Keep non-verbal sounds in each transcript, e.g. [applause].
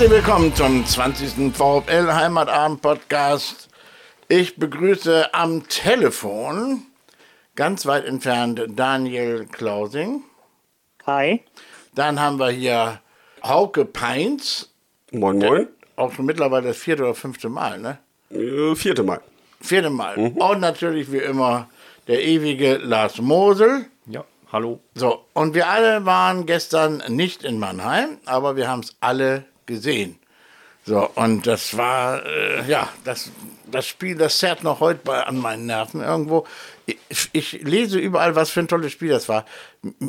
Herzlich willkommen zum 20. VfL Heimatabend Podcast. Ich begrüße am Telefon ganz weit entfernt Daniel Klausing. Hi. Dann haben wir hier Hauke Peins. Moin, moin. Auch schon mittlerweile das vierte oder fünfte Mal, ne? Äh, vierte Mal. Vierte Mal. Und natürlich wie immer der ewige Lars Mosel. Ja, hallo. So, und wir alle waren gestern nicht in Mannheim, aber wir haben es alle gesehen. So, und das war, äh, ja, das, das Spiel, das zerrt noch heute bei, an meinen Nerven irgendwo. Ich, ich lese überall, was für ein tolles Spiel das war.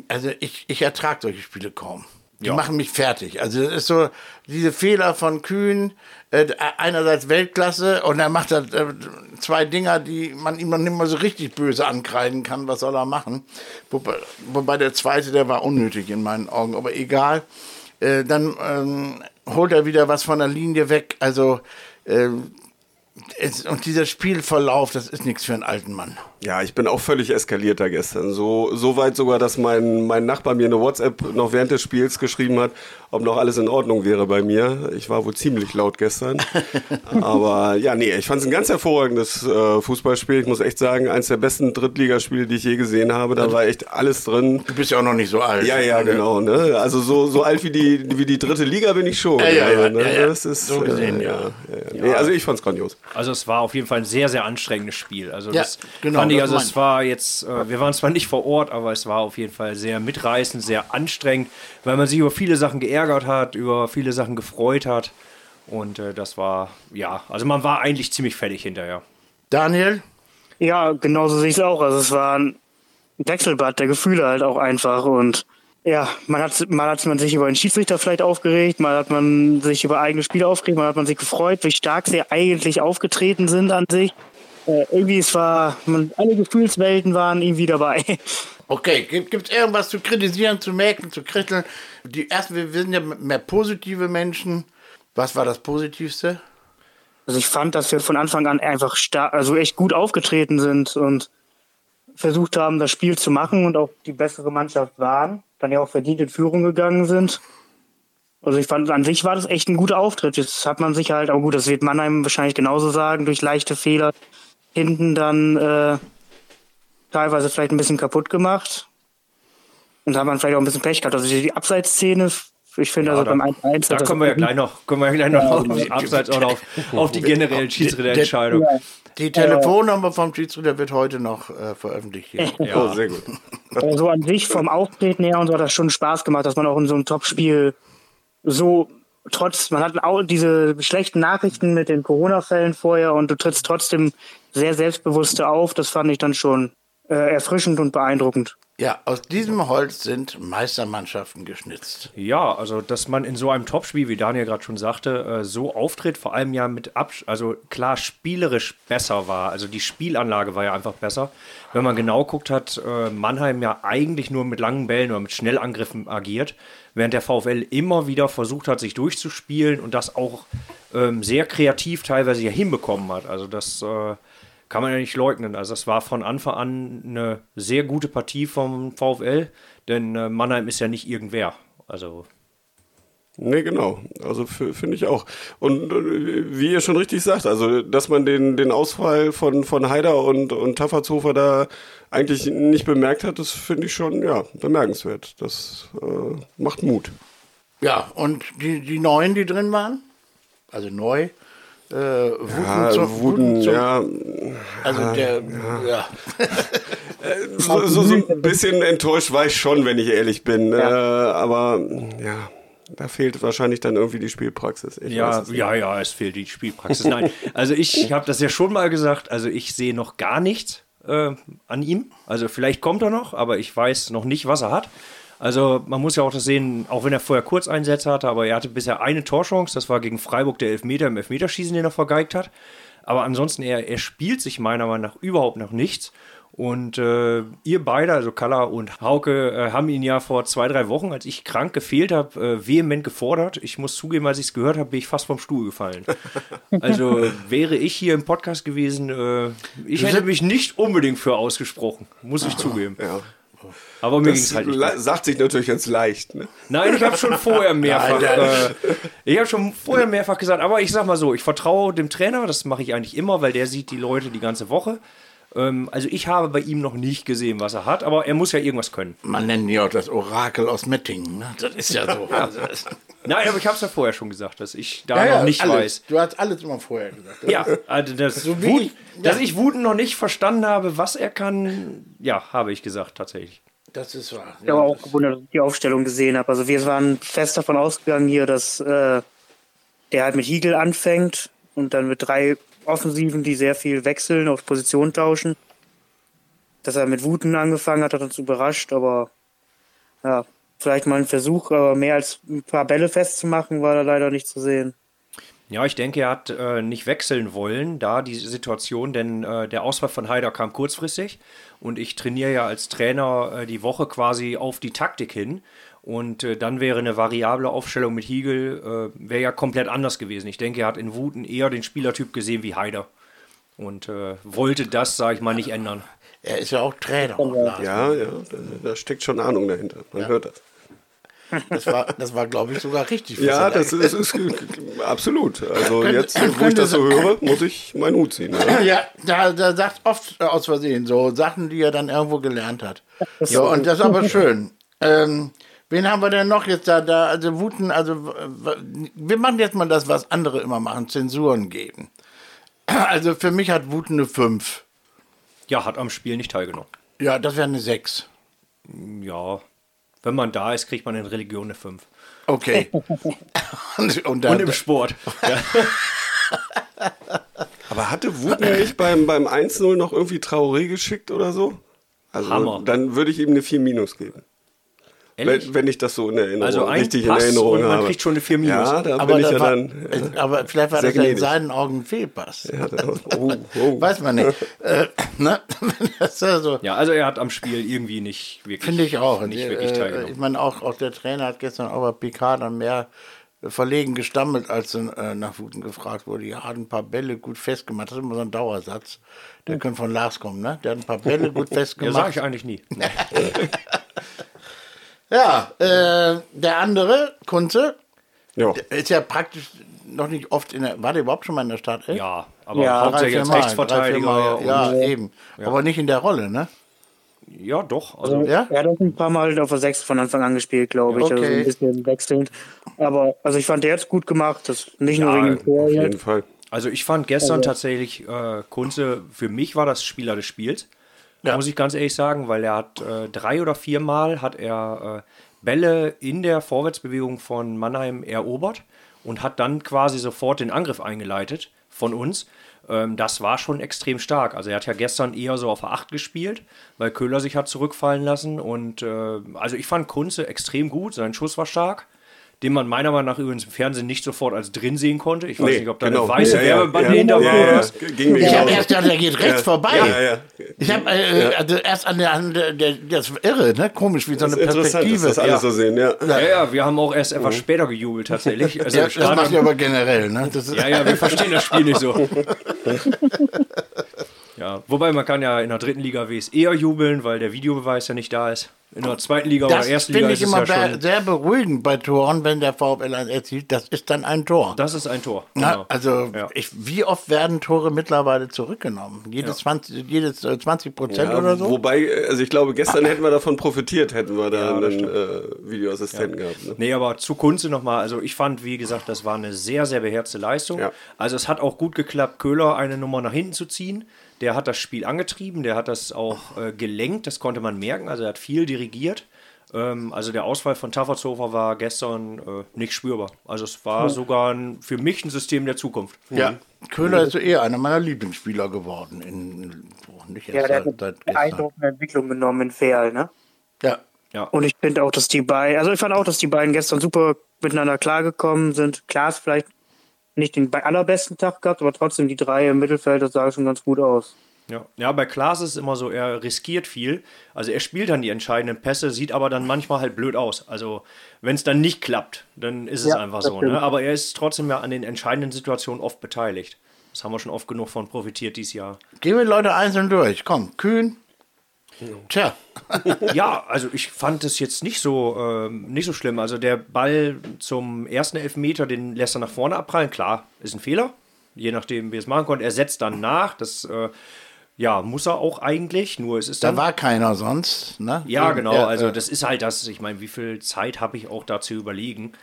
Also ich, ich ertrage solche Spiele kaum. Die Ja. machen mich fertig. Also das ist so diese Fehler von Kühn, äh, einerseits Weltklasse und dann macht er äh, zwei Dinger, die man ihm noch nicht mal so richtig böse ankreiden kann. Was soll er machen? Wobei, wobei der zweite, der war unnötig in meinen Augen, aber egal. Äh, dann ähm, holt er wieder was von der Linie weg. Also ähm, es, und dieser Spielverlauf, das ist nichts für einen alten Mann. Ja, ich bin auch völlig eskaliert da gestern. So, so weit sogar, dass mein, mein Nachbar mir eine WhatsApp noch während des Spiels geschrieben hat, ob noch alles in Ordnung wäre bei mir. Ich war wohl ziemlich laut gestern. [laughs] Aber ja, nee, ich fand es ein ganz hervorragendes äh, Fußballspiel. Ich muss echt sagen, eins der besten Drittligaspiele, die ich je gesehen habe. Da war echt alles drin. Du bist ja auch noch nicht so alt. Ja, ja, genau. Ne? Also so, so alt wie die, wie die dritte Liga bin ich schon. Ja, ja, also, ja, ne? ja, ja. Das ist, So gesehen, äh, ja. ja, ja. Nee, also ich fand's grandios. Also es war auf jeden Fall ein sehr, sehr anstrengendes Spiel. Also Ja, das genau, fand ich, also es war jetzt, äh, wir waren zwar nicht vor Ort, aber es war auf jeden Fall sehr mitreißend, sehr anstrengend, weil man sich über viele Sachen geärgert hat, über viele Sachen gefreut hat. Und äh, das war, ja, also man war eigentlich ziemlich fertig hinterher. Daniel? Ja, genauso sehe ich es auch. Also es war ein Wechselbad der Gefühle halt auch einfach. Und ja, man hat, mal hat man sich über den Schiedsrichter vielleicht aufgeregt, mal hat man sich über eigene Spiele aufgeregt, mal hat man sich gefreut, wie stark sie eigentlich aufgetreten sind an sich. Äh, irgendwie, es war, man, alle Gefühlswelten waren irgendwie dabei. [laughs] Okay, gibt es irgendwas zu kritisieren, zu mäkeln, zu kritteln? Die ersten, wir sind ja mehr positive Menschen. Was war das Positivste? Also ich fand, dass wir von Anfang an einfach stark, also echt gut aufgetreten sind und versucht haben, das Spiel zu machen und auch die bessere Mannschaft waren, dann ja auch verdient in Führung gegangen sind. Also ich fand, an sich war das echt ein guter Auftritt. Jetzt hat man sich halt, aber gut, das wird Mannheim wahrscheinlich genauso sagen, durch leichte Fehler hinten dann äh, teilweise vielleicht ein bisschen kaputt gemacht. Und da hat man vielleicht auch ein bisschen Pech gehabt. Also die Abseitsszene, ich finde, also da- beim 1-1 Da hat das kommen wir ja gleich noch, kommen wir ja gleich noch auf die Abseits oder auf, auf die generellen Schiedsrichterentscheidungen. Die Telefonnummer vom Schiedsrichter wird heute noch äh, veröffentlicht. Hier. Oh, sehr gut. [laughs] So an sich vom Auftreten her und so hat das schon Spaß gemacht, dass man auch in so einem Topspiel so trotz, man hat auch diese schlechten Nachrichten mit den Corona-Fällen vorher und du trittst trotzdem sehr selbstbewusst auf. Das fand ich dann schon äh, erfrischend und beeindruckend. Ja, aus diesem Holz sind Meistermannschaften geschnitzt. Ja, also dass man in so einem Topspiel, wie Daniel gerade schon sagte, äh, so auftritt, vor allem ja mit Absch also klar spielerisch besser war. Also die Spielanlage war ja einfach besser. Wenn man genau guckt, hat äh, Mannheim ja eigentlich nur mit langen Bällen oder mit Schnellangriffen agiert, während der VfL immer wieder versucht hat, sich durchzuspielen und das auch ähm, sehr kreativ teilweise ja hinbekommen hat. Also das äh, kann man ja nicht leugnen. Also das war von Anfang an eine sehr gute Partie vom VfL, denn äh, Mannheim ist ja nicht irgendwer. Also Nee, genau. Also finde ich auch. Und äh, wie ihr schon richtig sagt, also dass man den, den Ausfall von, von Haider und, und Taffertshofer da eigentlich nicht bemerkt hat, das finde ich schon ja, bemerkenswert. Das äh, macht Mut. Ja, und die, die Neuen, die drin waren, also neu, äh, Wuten, Ja, zum, Wuten, Wuten zum, ja, also der, ja. [laughs] so, so, so ein bisschen enttäuscht war ich schon, wenn ich ehrlich bin. Äh, aber ja, da fehlt wahrscheinlich dann irgendwie die Spielpraxis. Ich weiß ja, ja, ja, es fehlt die Spielpraxis. Nein, also ich [laughs] habe das ja schon mal gesagt. Also ich sehe noch gar nichts äh, an ihm. Also vielleicht kommt er noch, aber ich weiß noch nicht, was er hat. Also man muss ja auch das sehen, auch wenn er vorher Kurzeinsätze hatte, aber er hatte bisher eine Torchance, das war gegen Freiburg der Elfmeter im Elfmeterschießen, den er vergeigt hat. Aber ansonsten, er, er spielt sich meiner Meinung nach überhaupt noch nichts. Und äh, ihr beide, also Kalla und Hauke, äh, haben ihn ja vor zwei, drei Wochen, als ich krank gefehlt habe, äh, vehement gefordert. Ich muss zugeben, als ich es gehört habe, bin ich fast vom Stuhl gefallen. [laughs] Also wäre ich hier im Podcast gewesen, äh, ich hätte mich nicht unbedingt für ausgesprochen, muss ich zugeben. Ja. Aber mir ging Das es halt nicht. sagt sich natürlich ganz leicht. Ne? Nein, ich habe schon vorher [laughs] mehrfach. Nein, äh, ich habe schon vorher mehrfach gesagt, aber ich sag mal so, ich vertraue dem Trainer, das mache ich eigentlich immer, weil der sieht die Leute die ganze Woche. Ähm, also ich habe bei ihm noch nicht gesehen, was er hat, aber er muss ja irgendwas können. Man nennt ihn ja auch das Orakel aus Mettingen. Ne? Das ist ja so. [laughs] Nein, aber ich habe es ja vorher schon gesagt, dass ich da ja, noch nicht alles. weiß. Du hast alles immer vorher gesagt. Ja, also das So wie Wut, ich- dass ja. ich Wuten noch nicht verstanden habe, was er kann, ja, habe ich gesagt tatsächlich. Das ist wahr. Ich habe auch gewundert, dass ich die Aufstellung gesehen habe. Also wir waren fest davon ausgegangen hier, dass äh, der halt mit Hiegel anfängt und dann mit drei Offensiven, die sehr viel wechseln, auf Position tauschen. Dass er mit Wuten angefangen hat, hat uns überrascht, aber ja, vielleicht mal ein Versuch, aber mehr als ein paar Bälle festzumachen, war da leider nicht zu sehen. Ja, ich denke, er hat äh, nicht wechseln wollen, da die Situation, denn äh, der Ausfall von Haider kam kurzfristig und ich trainiere ja als Trainer äh, die Woche quasi auf die Taktik hin und äh, dann wäre eine variable Aufstellung mit Hiegel, äh, wäre ja komplett anders gewesen. Ich denke, er hat in Wuten eher den Spielertyp gesehen wie Haider und äh, wollte das, sage ich mal, nicht ändern. Er ist ja auch Trainer. Ja, ja, da, da steckt schon Ahnung dahinter. Man hört das. Das war, das war glaube ich, sogar richtig. was Ja, da das ist, ist absolut. Also Könnte- jetzt, wo ich das so höre, muss ich meinen Hut ziehen. Ne? Ja, da, da sagt oft äh, aus Versehen so Sachen, die er dann irgendwo gelernt hat. Ja, und das ist aber schön. Ähm, wen haben wir denn noch jetzt da? da also Wuten, also wir machen jetzt mal das, was andere immer machen, Zensuren geben. Also für mich hat Wuten eine 5. Ja, hat am Spiel nicht teilgenommen. Ja, das wäre eine 6. Ja, wenn man da ist, kriegt man in Religion eine 5. Okay. [laughs] und, und, dann, Und im Sport. Ja. [laughs] Aber hatte Wuten nicht beim, beim 1-0 noch irgendwie Traoré geschickt oder so? Also Hammer. dann würde ich ihm eine 4 minus geben. Ehrlich? Wenn, ich das so in Erinnerung, Also ein richtig Pass in Erinnerung und man habe. kriegt schon eine 4 minus. Ja, da aber, bin ich das ja war, dann. aber vielleicht war das ja in seinen Augen ein Fehlpass. Ja, [laughs] oh, oh. Weiß man nicht. [laughs] äh, ne? [laughs] das ja so. Ja, also er hat am Spiel irgendwie nicht wirklich, Finde ich auch. nicht wirklich äh, teilgenommen. ich meine, auch, auch der Trainer hat gestern auch bei PK dann mehr verlegen gestammelt, als äh, nach Wuten gefragt wurde. Ja, hat ein paar Bälle gut festgemacht. Das ist immer so ein Dauersatz. Der könnte von Lars kommen, ne? Der hat ein paar Bälle gut ja, sage festgemacht. ich eigentlich nie. Ja, äh, der andere, Kunze, Ja. ist ja praktisch noch nicht oft in der. War der überhaupt schon mal in der Stadt? Echt? Ja, aber Ja, hauptsächlich als Rechtsverteidiger. Ja, eben. Aber nicht in der Rolle, ne? ja, doch. Also, Ja? Er hat auch ein paar Mal auf der 6 von Anfang an gespielt, glaube ich. Also so Okay. ein bisschen wechselnd. Aber also ich fand, der hat gut gemacht. Das nicht nur Ja, wegen dem Tor Auf jeden. Fall. also ich fand gestern tatsächlich äh, Kunze, für mich war das Spieler des Spiels. Ja. Muss ich ganz ehrlich sagen, weil er hat äh, drei oder viermal hat er äh, Bälle in der Vorwärtsbewegung von Mannheim erobert und hat dann quasi sofort den Angriff eingeleitet von uns. Ähm, das war schon extrem stark. Also er hat ja gestern eher so auf 8 gespielt, weil Köhler sich hat zurückfallen lassen. Und äh, also ich fand Kunze extrem gut, sein Schuss war stark. Den man meiner Meinung nach übrigens im Fernsehen nicht sofort als drin sehen konnte. Ich weiß Nee, nicht, ob da genau. eine weiße Ja, ja, Werbebande ja. hinter Ja, war. ja, mir Ich habe erst gedacht, der geht rechts vorbei. Ja, ja. Ich habe äh, also erst an der, an der, der das ist irre, ne? Komisch, wie so eine Das ist interessant, dass Perspektive. das alles ja. so sehen, ja. Ja, ja, wir haben auch erst etwas später gejubelt tatsächlich. Also Ja, das macht Stadion- ihr aber generell, ne? Das ist, ja, ja, wir verstehen das Spiel nicht so. [laughs] Ja, wobei man kann ja in der dritten Liga Ws eher jubeln, weil der Videobeweis ja nicht da ist. In der zweiten Liga das oder ersten Liga finde ist ich es immer ja be- schon. sehr beruhigend bei Toren, wenn der VfL eins erzielt. Das ist dann ein Tor. Das ist ein Tor. Na, Genau. also Ja. ich, wie oft werden Tore mittlerweile zurückgenommen? Jedes 20, jedes äh, 20 Prozent Ja, oder so? Wobei, also ich glaube, gestern hätten wir davon profitiert, hätten wir da Ja, das einen äh, Videoassistenten gehabt. Ne? Nee, aber zu Kunze nochmal. Also ich fand, wie gesagt, das war eine sehr, sehr beherzte Leistung. Ja. Also es hat auch gut geklappt, Köhler eine Nummer nach hinten zu ziehen. Der hat das Spiel angetrieben, der hat das auch äh, gelenkt, das konnte man merken. Also er hat viel dirigiert. Ähm, also der Ausfall von Taffertshofer war gestern äh, nicht spürbar. Also es war sogar ein, für mich ein System der Zukunft. ja, Köhler ist eher einer meiner Lieblingsspieler geworden. In, boah, nicht Ja, erst der hat seit, seit eine beeindruckende Entwicklung genommen in Ferl, ne? Ja, Ja. Und ich finde auch, dass die beiden, also ich fand auch, dass die beiden gestern super miteinander klargekommen sind. Klar ist vielleicht nicht den bei allerbesten Tag gehabt, aber trotzdem die drei im Mittelfeld, das sah schon ganz gut aus. Ja. ja, bei Klaas ist es immer so, er riskiert viel. Also er spielt dann die entscheidenden Pässe, sieht aber dann manchmal halt blöd aus. Also wenn es dann nicht klappt, dann ist es Ja, einfach das so. Ne? Aber er ist trotzdem ja an den entscheidenden Situationen oft beteiligt. Das haben wir schon oft genug von profitiert dieses Jahr. gehen wir die Leute einzeln durch. Komm, Kühn, Tja, [laughs] Ja, also ich fand es jetzt nicht so, ähm, nicht so schlimm. Also der Ball zum ersten Elfmeter, den lässt er nach vorne abprallen. Klar, ist ein Fehler, je nachdem, wie er es machen konnte. Er setzt dann nach. Das äh, ja, muss er auch eigentlich, nur es ist da dann. war keiner sonst, ne? Ja, genau. Also äh, das ist halt das. Ich meine, wie viel Zeit habe ich auch da zu überlegen?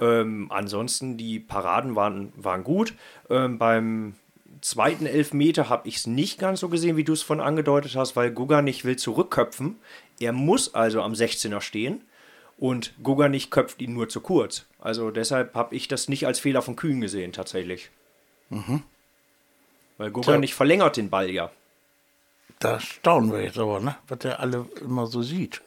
Ähm, ansonsten, die Paraden waren, waren gut. Ähm, beim zweiten Elfmeter habe ich es nicht ganz so gesehen, wie du es von angedeutet hast, weil Guga nicht will zurückköpfen. Er muss also am 16er stehen und Guga nicht köpft ihn nur zu kurz. Also deshalb habe ich das nicht als Fehler von Kühn gesehen, tatsächlich. Weil Guga nicht verlängert den Ball ja. Da staunen wir jetzt aber, ne? Was der alle immer so sieht.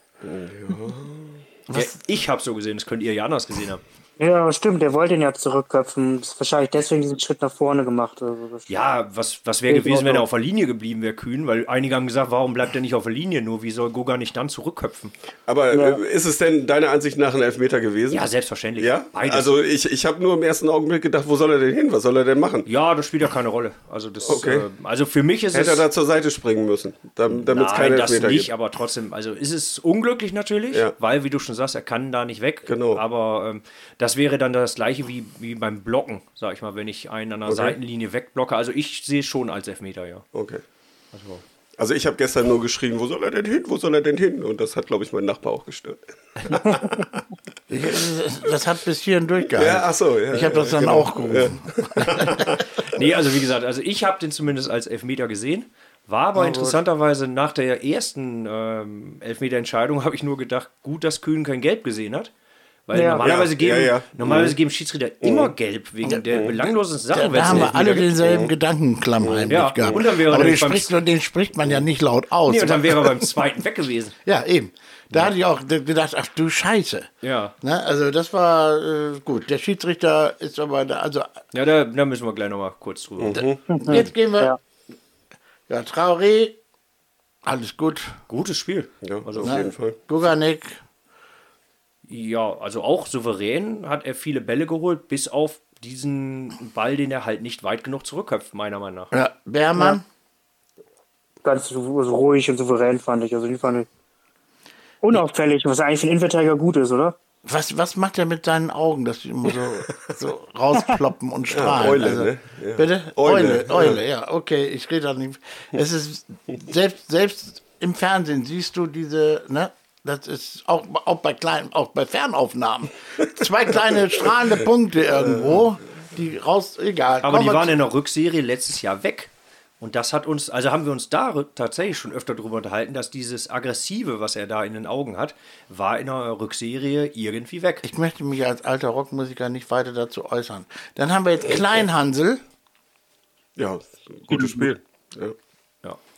ja ich habe so gesehen, das könnt ihr ja anders gesehen haben. Ja, stimmt, der wollte ihn ja zurückköpfen. Das ist wahrscheinlich deswegen diesen Schritt nach vorne gemacht. Also Ja, was, was wäre gewesen, auch wenn er auf der Linie geblieben wäre, Kühn? Weil einige haben gesagt, warum bleibt er nicht auf der Linie? Nur wie soll Goga nicht dann zurückköpfen? Aber Ja. äh, ist es denn deiner Ansicht nach ein Elfmeter gewesen? Ja, selbstverständlich. Ja? Beides. Also ich, ich habe nur im ersten Augenblick gedacht, wo soll er denn hin? Was soll er denn machen? ja, das spielt ja keine Rolle. Also, das, Okay. äh, also für mich ist Hätte er es. da zur Seite springen müssen, damit es Nein, keinen das Elfmeter nicht, gibt. aber trotzdem, also ist es unglücklich natürlich, Ja. weil, wie du schon sagst, er kann da nicht weg. Genau. Aber ähm, das wäre dann das gleiche wie, wie beim Blocken, sag ich mal, wenn ich einen an der Seitenlinie wegblocke. Also ich sehe es schon als Elfmeter, ja. Okay. Also, Also ich habe gestern nur geschrien, wo soll er denn hin? Wo soll er denn hin? Und das hat, glaube ich, mein Nachbar auch gestört. [laughs] Das hat bis hierhin durchgehalten. Ja, ach so, ja, ich habe ja, das dann genau. auch gerufen. [laughs] Nee, also wie gesagt, also ich habe den zumindest als Elfmeter gesehen. War aber interessanterweise nach der ersten ähm, Elfmeter-Entscheidung habe ich nur gedacht, gut, dass Kühn kein Gelb gesehen hat. Weil Ja. normalerweise, Ja, geben, ja, ja. normalerweise geben Schiedsrichter immer Gelb wegen der belanglosen Da, Sachen. da haben wir alle den denselben Gedankenklamm heimlich Ja, gehabt. und dann wäre Aber den beim- spricht, den spricht man ja nicht laut aus. Nee, und dann wäre er beim zweiten weg gewesen. [laughs] ja, eben. Da hatte ich auch gedacht, ach du Scheiße. Ja. Ne, also das war äh, gut. Der Schiedsrichter ist aber da, also Ja, da, da müssen wir gleich nochmal kurz drüber. jetzt gehen wir. Ja. Ja, Traoré, alles gut. Gutes Spiel. Ja, Also, auf jeden Fall. Guganek, ja, also auch souverän hat er viele Bälle geholt, bis auf diesen Ball, den er halt nicht weit genug zurückköpft, meiner Meinung nach. ja, Beermann, ganz so ruhig und souverän fand ich. Also die fand ich unauffällig, was eigentlich für einen Innenverteidiger gut ist, oder? was, was macht er mit seinen Augen, dass die immer so, [laughs] so rausploppen und strahlen? Eule, also, ne? Ja. Bitte? Eule, Eule, Eule, ja, okay, ich rede da nicht. Es ist, selbst, selbst im Fernsehen siehst du diese, ne? Das ist auch, auch bei kleinen, auch bei Fernaufnahmen. Zwei kleine strahlende Punkte irgendwo, die raus, egal. Aber die waren in der Rückserie letztes Jahr weg. Und das hat uns, also haben wir uns da tatsächlich schon öfter darüber unterhalten, dass dieses Aggressive, was er da in den Augen hat, war in der Rückserie irgendwie weg. Ich möchte mich als alter Rockmusiker nicht weiter dazu äußern. Dann haben wir jetzt Kleinhansel, Ja, gutes Spiel. Ja.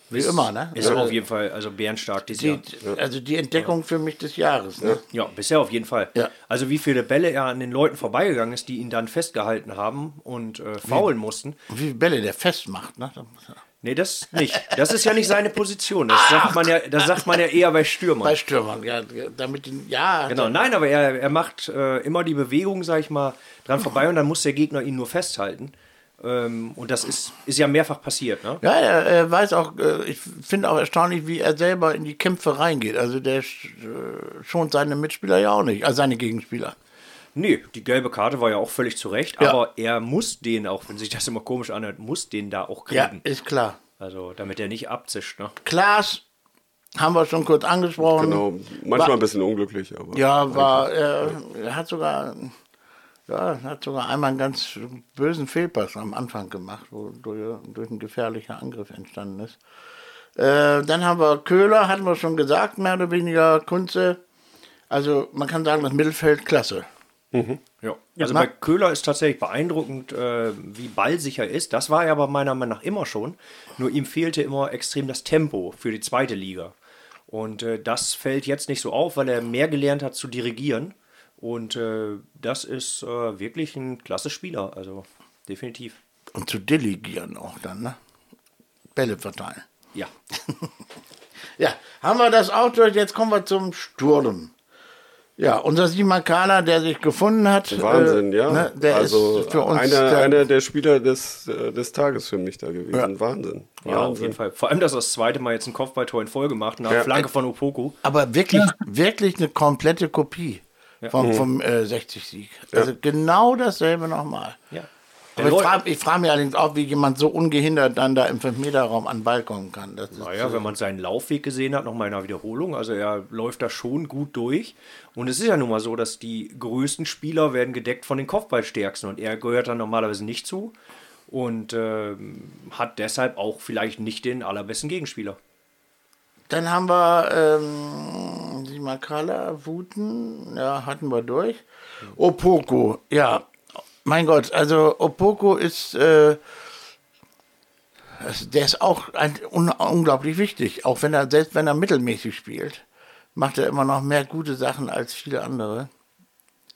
Ja. wie immer, ne? Ist auf jeden Fall, also bärenstark dieses Jahr. Die, also die Entdeckung für mich des Jahres. Ne? Ja, bisher auf jeden Fall. Ja. Also wie viele Bälle er an den Leuten vorbeigegangen ist, die ihn dann festgehalten haben und äh, faulen mussten. Und wie viele Bälle der festmacht. Ne? Nee, das nicht. Das ist ja nicht seine Position. Das [laughs] sagt man ja, das sagt man ja eher bei Stürmern. Bei Stürmern, ja, damit ja, Genau, nein, aber er, er macht äh, immer die Bewegung, sag ich mal, dran vorbei und dann muss der Gegner ihn nur festhalten. Ähm, und das ist, ist ja mehrfach passiert, ne? Ja, er, er weiß auch, äh, ich finde auch erstaunlich, wie er selber in die Kämpfe reingeht. Also der äh, schont seine Mitspieler ja auch nicht, also seine Gegenspieler. Nee, die gelbe Karte war ja auch völlig zu Recht, Ja. aber er muss den, auch wenn sich das immer komisch anhört, muss den da auch Ja, kriegen. ist klar. Also, damit er nicht abzischt, ne? Klaas haben wir schon kurz angesprochen. Genau. Manchmal ein bisschen unglücklich, aber. Ja, war, er, er hat sogar, ja, hat sogar einmal einen ganz bösen Fehlpass am Anfang gemacht, wo durch, durch ein gefährlicher Angriff entstanden ist. Äh, dann haben wir Köhler, hatten wir schon gesagt, mehr oder weniger Kunze. Also man kann sagen, das Mittelfeld klasse. Ja. Also na- bei Köhler ist tatsächlich beeindruckend, äh, wie ballsicher ist. Das war er aber meiner Meinung nach immer schon. Nur ihm fehlte immer extrem das Tempo für die zweite Liga. Und äh, das fällt jetzt nicht so auf, weil er mehr gelernt hat zu dirigieren. Und äh, das ist äh, wirklich ein klasse Spieler. Also definitiv. Und zu delegieren auch dann, ne? Bälle verteilen. Ja. [laughs] Ja, haben wir das auch durch. Jetzt kommen wir zum Sturm. Ja, unser Simon Kahler, der sich gefunden hat. Wahnsinn, äh, ja. ne, der also ist für uns einer, der, einer der Spieler des, äh, des Tages für mich da gewesen. Wahnsinn. Ja, auf jeden Fall. Vor allem, dass er das zweite Mal jetzt ein Kopfballtor in Folge macht, nach Ja. Flanke von Opoko. aber wirklich, wirklich eine komplette Kopie vom, vom äh, 60-Sieg. Also genau dasselbe nochmal. Ja. Aber ich frage frag mich allerdings auch, wie jemand so ungehindert dann da im 5-Meter-Raum an den Ball kommen kann. Das Naja, wenn man seinen Laufweg gesehen hat, nochmal in einer Wiederholung, also er läuft da schon gut durch. Und es ist ja nun mal so, dass die größten Spieler werden gedeckt von den Kopfballstärksten und er gehört dann normalerweise nicht zu und ähm, hat deshalb auch vielleicht nicht den allerbesten Gegenspieler. Dann haben wir ähm, die Makala, Wuten, ja, hatten wir durch. Opoko, ja, mein Gott, also Opoko ist, äh, das- der ist auch ein, un, unglaublich wichtig, auch wenn er, selbst wenn er mittelmäßig spielt, macht er immer noch mehr gute Sachen als viele andere.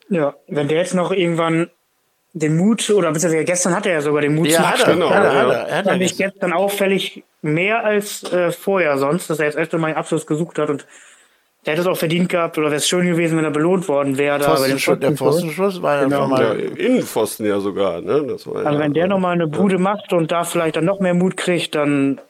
Ja, wenn der jetzt noch irgendwann den Mut, oder beziehungsweise gestern hatte er ja sogar den Mut Ja, zum er, Abschluss. genau, hat er, ja. hat er, hat er fand ich gestern auffällig mehr als äh, vorher sonst, dass er jetzt öfter mal einen Abschluss gesucht hat und der hätte es auch verdient gehabt oder wäre es schön gewesen, wenn er belohnt worden wäre. da bei dem Pfostenschuss, der Pfostenschuss. War ja Genau. Ja, mal. Innenpfosten ja sogar. Ne? Das war Also ja, wenn der nochmal eine Bude macht und da vielleicht dann noch mehr Mut kriegt, dann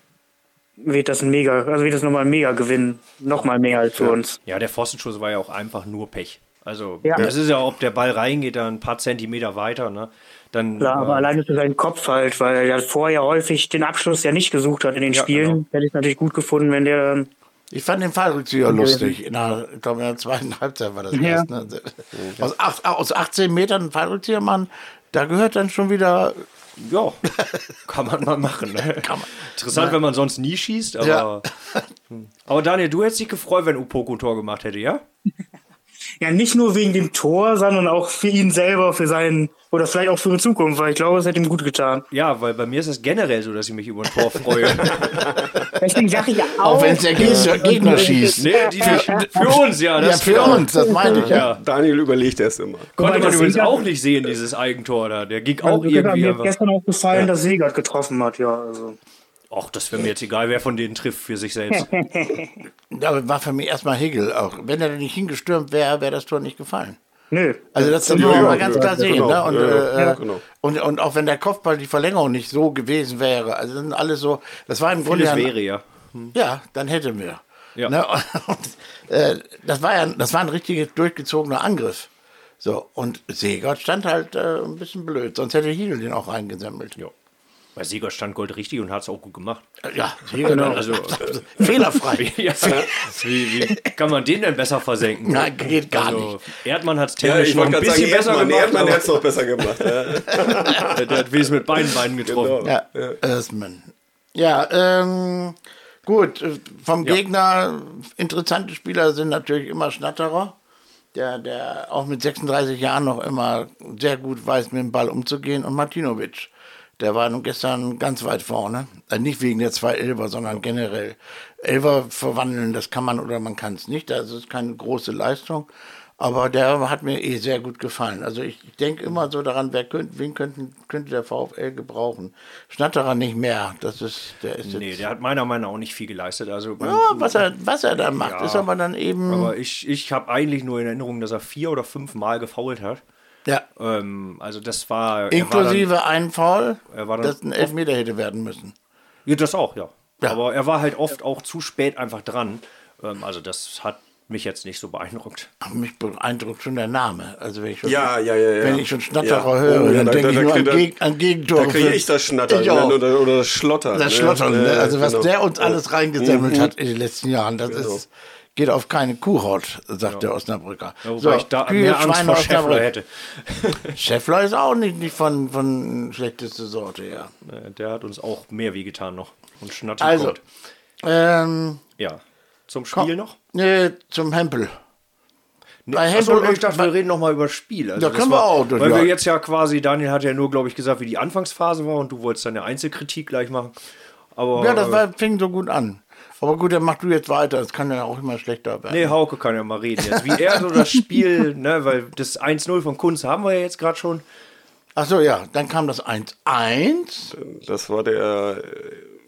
wird das ein mega, also wird das nochmal ein mega Gewinn. Nochmal mehr als für uns. Ja, der Pfostenschuss war ja auch einfach nur Pech. Also, Ja. das ist ja, ob der Ball reingeht, dann ein paar Zentimeter weiter, ne? Dann, Klar, aber äh, alleine für seinen Kopf halt, weil er vorher häufig den Abschluss ja nicht gesucht hat in den Ja, Spielen. genau. Hätte ich es natürlich gut gefunden, wenn der dann Ich fand den Fallrückzieher lustig. In der, ich glaube, in der zweiten Halbzeit war das Ja. erst. Ne? Aus, acht, aus 18 Metern einen Fallrückzieher machen, da gehört dann schon wieder. ja, kann man mal machen. Ne? Kann man. Interessant, wenn man sonst nie schießt, aber. Ja. Hm. Aber Daniel, du hättest dich gefreut, wenn Upoko ein Tor gemacht hätte, ja? Ja, nicht nur wegen dem Tor, sondern auch für ihn selber, für seinen, oder vielleicht auch für die Zukunft, weil ich glaube, es hätte ihm gut getan. Ja, weil bei mir ist es generell so, dass ich mich über ein Tor freue. [laughs] Deswegen sage ich ja auch. Auch wenn es der Gegner, Gegner schießt. nee, die, für uns, ja. Ja, Das für uns, das meine ich ja. Ja. Daniel überlegt erst immer. Konnte man das übrigens Segert- auch nicht sehen, dieses Eigentor da. Der ging auch Also, mir irgendwie. hat aber- gestern auch gefallen, dass Segert getroffen hat, ja. Also. Ach, das wäre mir jetzt egal, wer von denen trifft für sich selbst. [laughs] Da war für mich erstmal Hegel auch. Wenn er da nicht hingestürmt wäre, wäre das Tor nicht gefallen. Nö. Also das, das Ja, muss man ja, mal ganz ja, klar sehen. genau. Ne? Und, Ja, ja, äh, ja, genau. und, und auch wenn der Kopfball die Verlängerung nicht so gewesen wäre, also das sind alles so, das war im Grunde ja, wäre ja. ja, dann hätten wir. Ja. Ne? [laughs] Und, äh, das war ja, das war ein richtig durchgezogener Angriff. So, und Segert stand halt äh, ein bisschen blöd, sonst hätte Hiegel den auch reingesammelt. Ja. Bei Sieger stand Gold richtig und hat es auch gut gemacht. Ja, Hiegel, [laughs] Also, äh, [laughs] fehlerfrei. [laughs] ja, wie, wie kann man den denn besser versenken? Nein, geht gar also, nicht. Erdmann hat es Ja, technisch ich noch ein gerade sagen, bisschen besser Erdmann, gemacht. Erdmann hätte es noch besser gemacht. Ja. der, der hat wenigstens mit beiden Beinen getroffen. Genau. Ja, Earthman. Ja, ähm, gut, äh, vom Ja. Gegner interessante Spieler sind natürlich immer Schnatterer, der, der auch mit 36 Jahren noch immer sehr gut weiß, mit dem Ball umzugehen, und Martinovic. Der war nun gestern ganz weit vorne. Also nicht wegen der zwei Elfer, sondern generell. Elfer verwandeln, das kann man oder man kann es nicht. Das ist keine große Leistung. Aber der hat mir eh sehr gut gefallen. Also ich denke immer so daran, wer könnte, wen könnten, könnte der VfL gebrauchen. Schnatterer nicht mehr. Das ist, der ist. Nee, der hat meiner Meinung nach auch nicht viel geleistet. Also ja, was er, was er da macht, Ja. ist aber dann eben. aber ich, ich habe eigentlich nur in Erinnerung, dass er vier oder fünf Mal gefault hat. Ja. Ähm, also das war. war Inklusive einen Foul, er dann das ein Elfmeter hätte werden müssen. Dann, ja, das auch, ja. Ja. Aber er war halt oft auch zu spät einfach dran. Ähm, also das hat mich jetzt nicht so beeindruckt. Mich beeindruckt schon der Name. Also wenn ich schon, Ja, ja, ja, ja. Wenn ich schon Schnatterer Ja. höre, Oh, dann da- denke da- ich da nur an, Geg an Gegentore. Da kriege ich das Schnattern Ich ne? oder, oder das Schlottern. Das ne? Schlottern, ne? Also was genau. der uns alles reingesammelt Mhm. hat in den letzten Jahren, das ist, geht auf keine Kuhhaut, sagt der Osnabrücker. Ja, wobei ich da Kühe, mehr Angst Schweine, vor Schäffler hätte. [laughs] Schäffler ist auch nicht, nicht von, von schlechteste Sorte, ja. Äh, Der hat uns auch mehr wehgetan noch. Und Schnatter Also, ähm, Ja. Zum Spiel noch? nee, zum Hempel. Bei Achso, Hempel ich und- dachte, wir reden noch mal über Spiel. Also Da können wir war, auch, das- Weil ja. wir jetzt ja quasi, Daniel hat ja nur, glaube ich, gesagt, wie die Anfangsphase war und du wolltest deine Einzelkritik gleich machen. Aber Ja, das äh, war, fing so gut an. Aber gut, dann mach du jetzt weiter. Es kann ja auch immer schlechter werden. Nee, Hauke kann ja mal reden jetzt. Wie er so das Spiel, [laughs] ne, weil das 1-0 von Kunz haben wir ja jetzt gerade schon. Ach so, ja, dann kam das 1-1. Das war der.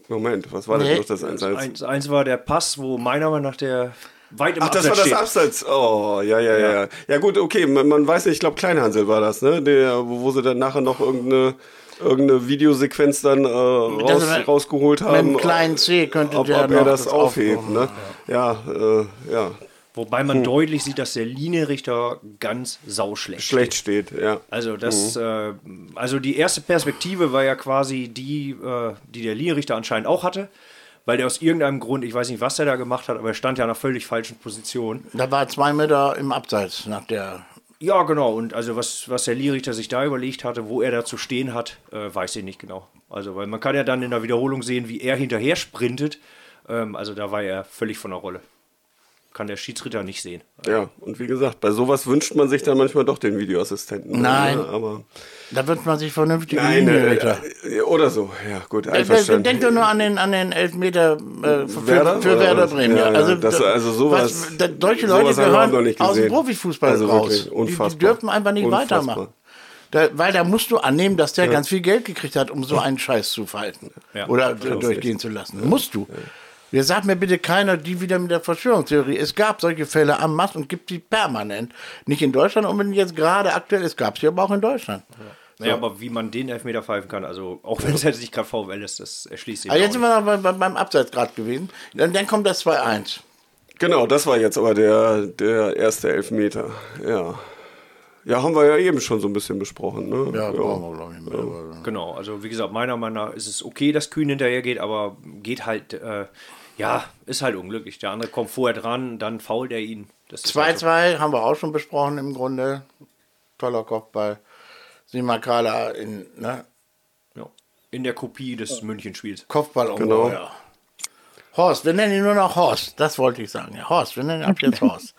Moment, was war Nee. das noch das 1-1? 1-1 war der Pass, wo meiner Meinung nach der weit im Ach, das Abseits war das steht. Abseits. Oh, ja, ja, ja. Ja, gut, okay, man, man weiß nicht, ich glaube, Kleinhansel war das, ne? Der, wo, wo sie dann nachher noch irgendeine, irgendeine Videosequenz dann äh, raus, Das rausgeholt Mit haben. dem kleinen C könnte ob, der ob er noch das aufhebt, ne? Ja, äh, ja. Wobei man deutlich sieht, dass der Linienrichter ganz sauschlecht Schlecht steht, ja. Also das, äh, also die erste Perspektive war ja quasi die, äh, die der Linienrichter anscheinend auch hatte, weil der aus irgendeinem Grund, ich weiß nicht, was der da gemacht hat, aber er stand ja in einer völlig falschen Position. Da war zwei Meter im Abseits nach der. Ja, genau. Und also was, was der Linienrichter sich da überlegt hatte, wo er da zu stehen hat, äh, weiß ich nicht genau. Also weil man kann ja dann in der Wiederholung sehen, wie er hinterher sprintet. Ähm, also da war er völlig von der Rolle. Kann der Schiedsrichter nicht sehen. Ja, und wie gesagt, bei sowas wünscht man sich dann manchmal doch den Videoassistenten. Nein. Ja, aber Da wünscht man sich vernünftige nein, Linienrichter. äh, äh, oder so. Ja, gut, Denk einverstanden. doch nur an den, an den Elfmeter äh, für, Werder, für oder Werder? Bremen. Ja, Ja, ja, also, das- also sowas- was, solche sowas Leute gehören nicht aus dem. Profifußball Also raus. wirklich Die, die dürfen einfach nicht Unfassbar. weitermachen. Da, weil da musst du annehmen, dass der ganz viel Geld gekriegt hat, um so einen Scheiß zu verhalten. Ja. Oder äh, durchgehen zu lassen. Musst du. Jetzt sagt mir bitte keiner, die wieder mit der Verschwörungstheorie. Es gab solche Fälle am Mass und gibt die permanent. Nicht in Deutschland unbedingt jetzt gerade aktuell, es gab sie aber auch in Deutschland. Naja, aber wie man den Elfmeter pfeifen kann, also auch wenn es [laughs] jetzt nicht gerade VfL ist, das erschließt sich Aber jetzt auch sind wir noch bei, bei, beim Abseits gerade gewesen. Dann, dann kommt das 2-1. Genau, das war jetzt aber der, der erste Elfmeter. Ja. Ja, haben wir ja eben schon so ein bisschen besprochen. Ne? Ja, brauchen wir, glaube ich, mehr. nicht. Genau, also wie gesagt, meiner Meinung nach ist es okay, dass Kühn hinterher geht, aber geht halt, äh, ja, ist halt unglücklich. Der andere kommt vorher dran, dann fault er ihn. Das ist halt so. 2-2 haben wir auch schon besprochen im Grunde. Toller Kopfball. Simakala in ne? ja. In der Kopie des Münchenspiels. Kopfball Genau. ungeheuer. Horst, wir nennen ihn nur noch Horst. Das wollte ich sagen. Ja, Horst, wir nennen ihn ab jetzt [laughs] Horst.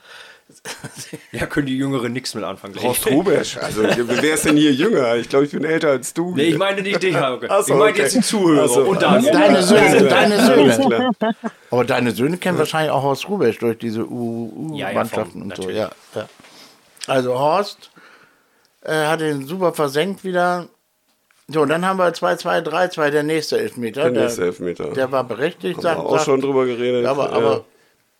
Ja, können die Jüngeren nichts mit anfangen. Horst Rubesch. Also, wer ist denn hier jünger? Ich glaube, ich bin älter als du. Nee, ich meine nicht dich, Hauke. So, ich meine okay. jetzt die Zuhörer so. und Daniel. Deine Söhne, deine Söhne. Aber deine Söhne kennen wahrscheinlich auch Horst Rubesch durch diese Ja, ja, U-Mannschaften vom- und so. Ja, ja. Also Horst äh, hat ihn super versenkt wieder. So, und dann haben wir 2-2, 3-2, der nächste Elfmeter. Der nächste Elfmeter. Der war berechtigt, Haben wir sagt, auch sagt, schon drüber geredet. Aber, Ja. aber,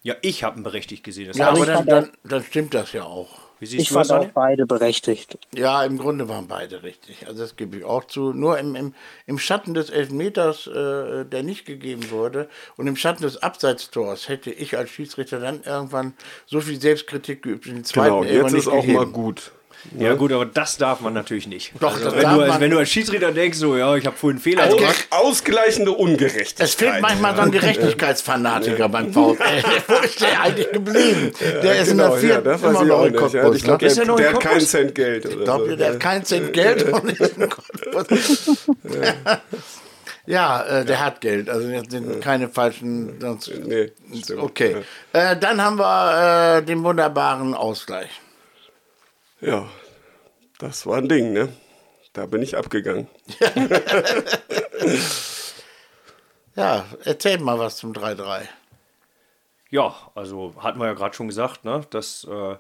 Ja, ich habe ihn berechtigt gesehen. Das ja, aber dann, dann, dann stimmt das ja auch. wie siehst Ich du das, fand auch Daniel? beide berechtigt. Ja, im Grunde waren beide richtig. Also das gebe ich auch zu. Nur im, im, im Schatten des Elfmeters, äh, der nicht gegeben wurde, und im Schatten des Abseitstors hätte ich als Schiedsrichter dann irgendwann so viel Selbstkritik geübt. In den zweiten Genau, jetzt nicht ist auch mal gut. Ja, gut, aber das darf man natürlich nicht. Doch, also, das wenn, darf du, als, man. wenn du als Schiedsrichter denkst, so, ja, ich habe vorhin einen Fehler gemacht. Ausgleichende Ungerechtigkeit. Es fehlt manchmal so ein Gerechtigkeitsfanatiker beim VfL. [laughs] Wo ist der eigentlich geblieben? Der ist in der Genau, ja, vierten weiß immer ich noch auch in nicht. Ja, Cottbus. ich glaube, ne? Ist er der, noch in der hat keinen Cottbus? Cent Geld. Oder Ich glaube, so. der hat keinen Cent Geld und ist in Cottbus. [laughs] Ja, äh, der hat Geld. Also das sind keine falschen. Sonst, Nee, okay. Äh, dann haben wir äh, den wunderbaren Ausgleich. Ja, das war ein Ding, ne? Da bin ich abgegangen. [laughs] Ja, erzählt mal was zum 3-3. Ja, also hatten wir ja gerade schon gesagt, ne, dass äh,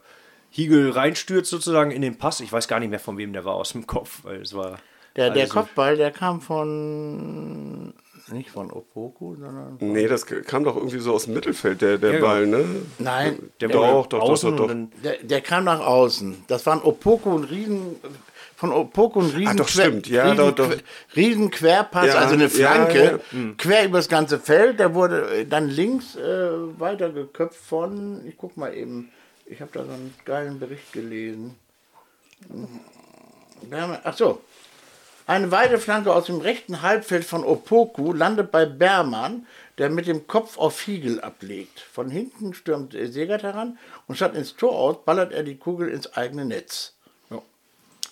Hiegel reinstürzt sozusagen in den Pass. Ich weiß gar nicht mehr, von wem der war aus dem Kopf, weil es war. Der, der also- Kopfball, der kam von. Nicht von Opoku, sondern. Nee, das kam doch irgendwie so aus dem Mittelfeld, der, der Ja, Ball, ne? Nein, Der Doch, doch, doch, außen doch, doch. Der, der kam nach außen. Das waren Opoku und Riesen. Von Opoku und Riesen. Ah, doch, stimmt. Ja, Riesen, doch, doch. Riesen Querpass, Ja, also eine ja, Flanke, ja. quer übers ganze Feld. Der wurde äh, dann links äh, weitergeköpft von. Ich guck mal eben. Ich habe da so einen geilen Bericht gelesen. Berman- Ach so. Eine Weideflanke aus dem rechten Halbfeld von Opoku landet bei Bermann, der mit dem Kopf auf Hiegel ablegt. Von hinten stürmt Segert heran und statt ins Tor aus ballert er die Kugel ins eigene Netz.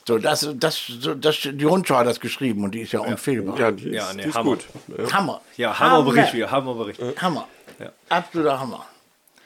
So, das, das, so, das, die Rundschau hat das geschrieben und die ist ja unfehlbar. Ja, die ist, Ja, nee, die ist Hammer. gut. Ja. Hammer. Ja, Hammerbericht wieder, Hammerbericht. Hammer. Ja. Absoluter Hammer.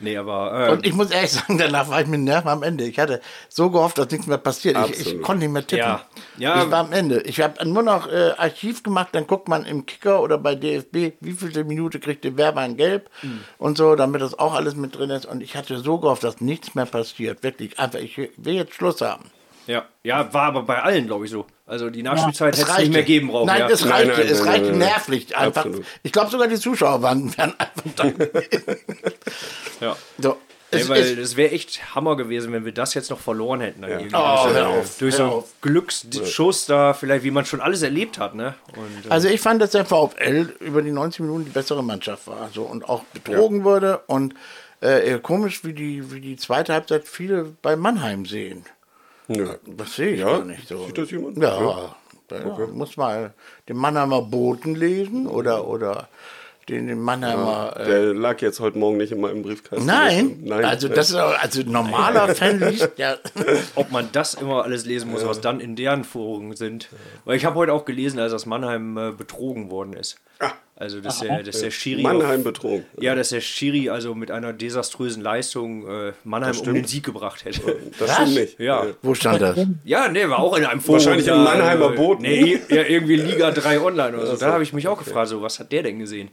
Nee, aber. Äh, Und ich muss ehrlich sagen, danach war ich mit Nerven am Ende. Ich hatte so gehofft, dass nichts mehr passiert. Ich, ich konnte nicht mehr tippen. Ja. Ja. Ich war am Ende. Ich habe nur noch äh, Archiv gemacht, dann guckt man im Kicker oder bei DFB, wie viele Minute kriegt der Werber ein Gelb Mhm. und so, damit das auch alles mit drin ist. Und ich hatte so gehofft, dass nichts mehr passiert. Wirklich. Einfach, ich will jetzt Schluss haben. Ja, ja, war aber bei allen, glaube ich, so. Also die Nachspielzeit Es hätte es nicht mehr geben brauchen. Nein, ja. es reichte, nein, es nein, reichte nein, nein. nervlich einfach. Absolut. Ich glaube sogar die Zuschauer waren, wären einfach da. ja. So, Es weil es wäre echt Hammer gewesen, wenn wir das jetzt noch verloren hätten. Dann irgendwie. Oh, durch hör so- auf, durch hör so auf. Glücksschuss da, vielleicht wie man schon alles erlebt hat. Ne? Und, äh, Also ich fand, dass der VfL über die 90 Minuten die bessere Mannschaft war. So, und auch betrogen wurde. Und äh, eher komisch, wie die, wie die zweite Halbzeit viele bei Mannheim sehen. Nö. Das sehe ich Ja? gar nicht so. Sieht das jemand? Ja. Ja. Da muss mal den Mannheimer Boten lesen oder, oder den, den Mannheimer. äh, Der lag jetzt heute Morgen nicht in meinem Briefkasten. nein, Nein. also das ist auch- also ein normaler Fan liest ja. [laughs] ob man das immer alles lesen muss, was dann in deren Foren sind. Weil ich habe heute auch gelesen, als das Mannheim äh, betrogen worden ist. Also dass der, dass der Schiri Mannheim auf, betrogen. ja, dass der Schiri also mit einer desaströsen Leistung äh, Mannheim um den Sieg gebracht hätte. Das stimmt nicht. Ja. Wo stand das? Ja, nee, war auch in einem Forum. Wahrscheinlich im Mannheimer äh, Boot. Nee, ja, irgendwie Liga 3 online oder so. Da habe ich mich auch gefragt, so, was hat der denn gesehen?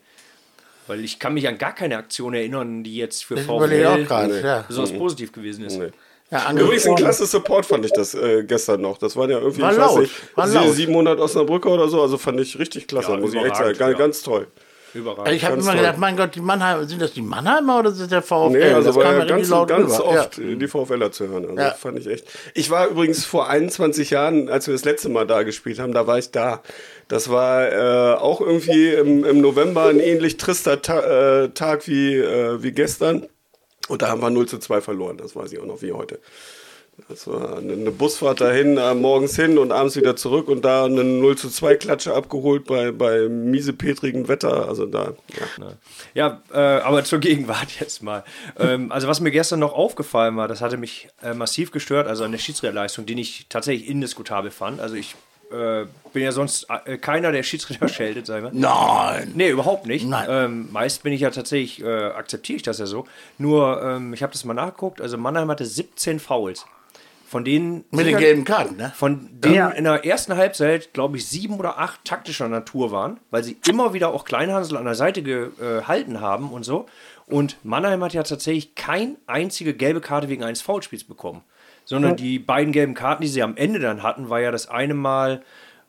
Weil ich kann mich an gar keine Aktion erinnern, die jetzt für auch VfL gerade. Ja. besonders positiv gewesen ist. Nee. Ja, Übrigens ein klasse Support fand ich das äh, gestern noch. Das waren ja irgendwie, War ich laut, weiß nicht, war sie- laut. 700 Osnabrücker oder so. Also fand ich richtig klasse, Ja, muss ich echt sagen. Ganz, ja. ganz toll. Überragend. ich habe immer toll. gedacht, mein Gott, die Mannheimer, sind das die Mannheimer oder ist das der VfL? Nee, also das war kam ja ganz, laut ganz oft Ja. die VfLer zu hören. Also Ja. fand ich echt. Ich war übrigens vor 21 Jahren, als wir das letzte Mal da gespielt haben, da war ich da. Das war äh, auch irgendwie im, im November ein ähnlich trister Ta äh, Tag wie, äh, wie gestern. Und da haben wir 0 zu 2 verloren. Das weiß ich auch noch wie heute. Das war eine Busfahrt dahin, äh, morgens hin und abends wieder zurück und da eine 0 zu 2 Klatsche abgeholt bei, bei miesepetrigem Wetter. Also da, ja. Ja, äh, aber zur Gegenwart [laughs] jetzt mal. Ähm, also was mir gestern noch aufgefallen war, das hatte mich äh, massiv gestört, also an der Schiedsrichterleistung, die ich tatsächlich indiskutabel fand. Also ich äh, bin ja sonst äh, keiner, der Schiedsrichter [laughs] scheltet, sagen wir. Nein. Nee, überhaupt nicht. Nein. Ähm, meist bin ich ja tatsächlich, äh, akzeptiere ich das ja so. Nur, ähm, ich habe das mal nachgeguckt, also Mannheim hatte 17 Fouls. Von denen. Mit den gelben Karten, ne? Von denen Ja. in der ersten Halbzeit, glaube ich, sieben oder acht taktischer Natur waren, weil sie immer wieder auch Kleinhansel an der Seite gehalten haben und so. Und Mannheim hat ja tatsächlich kein einzige gelbe Karte wegen eines Foulspiels bekommen. Sondern die beiden gelben Karten, die sie am Ende dann hatten, war ja das eine Mal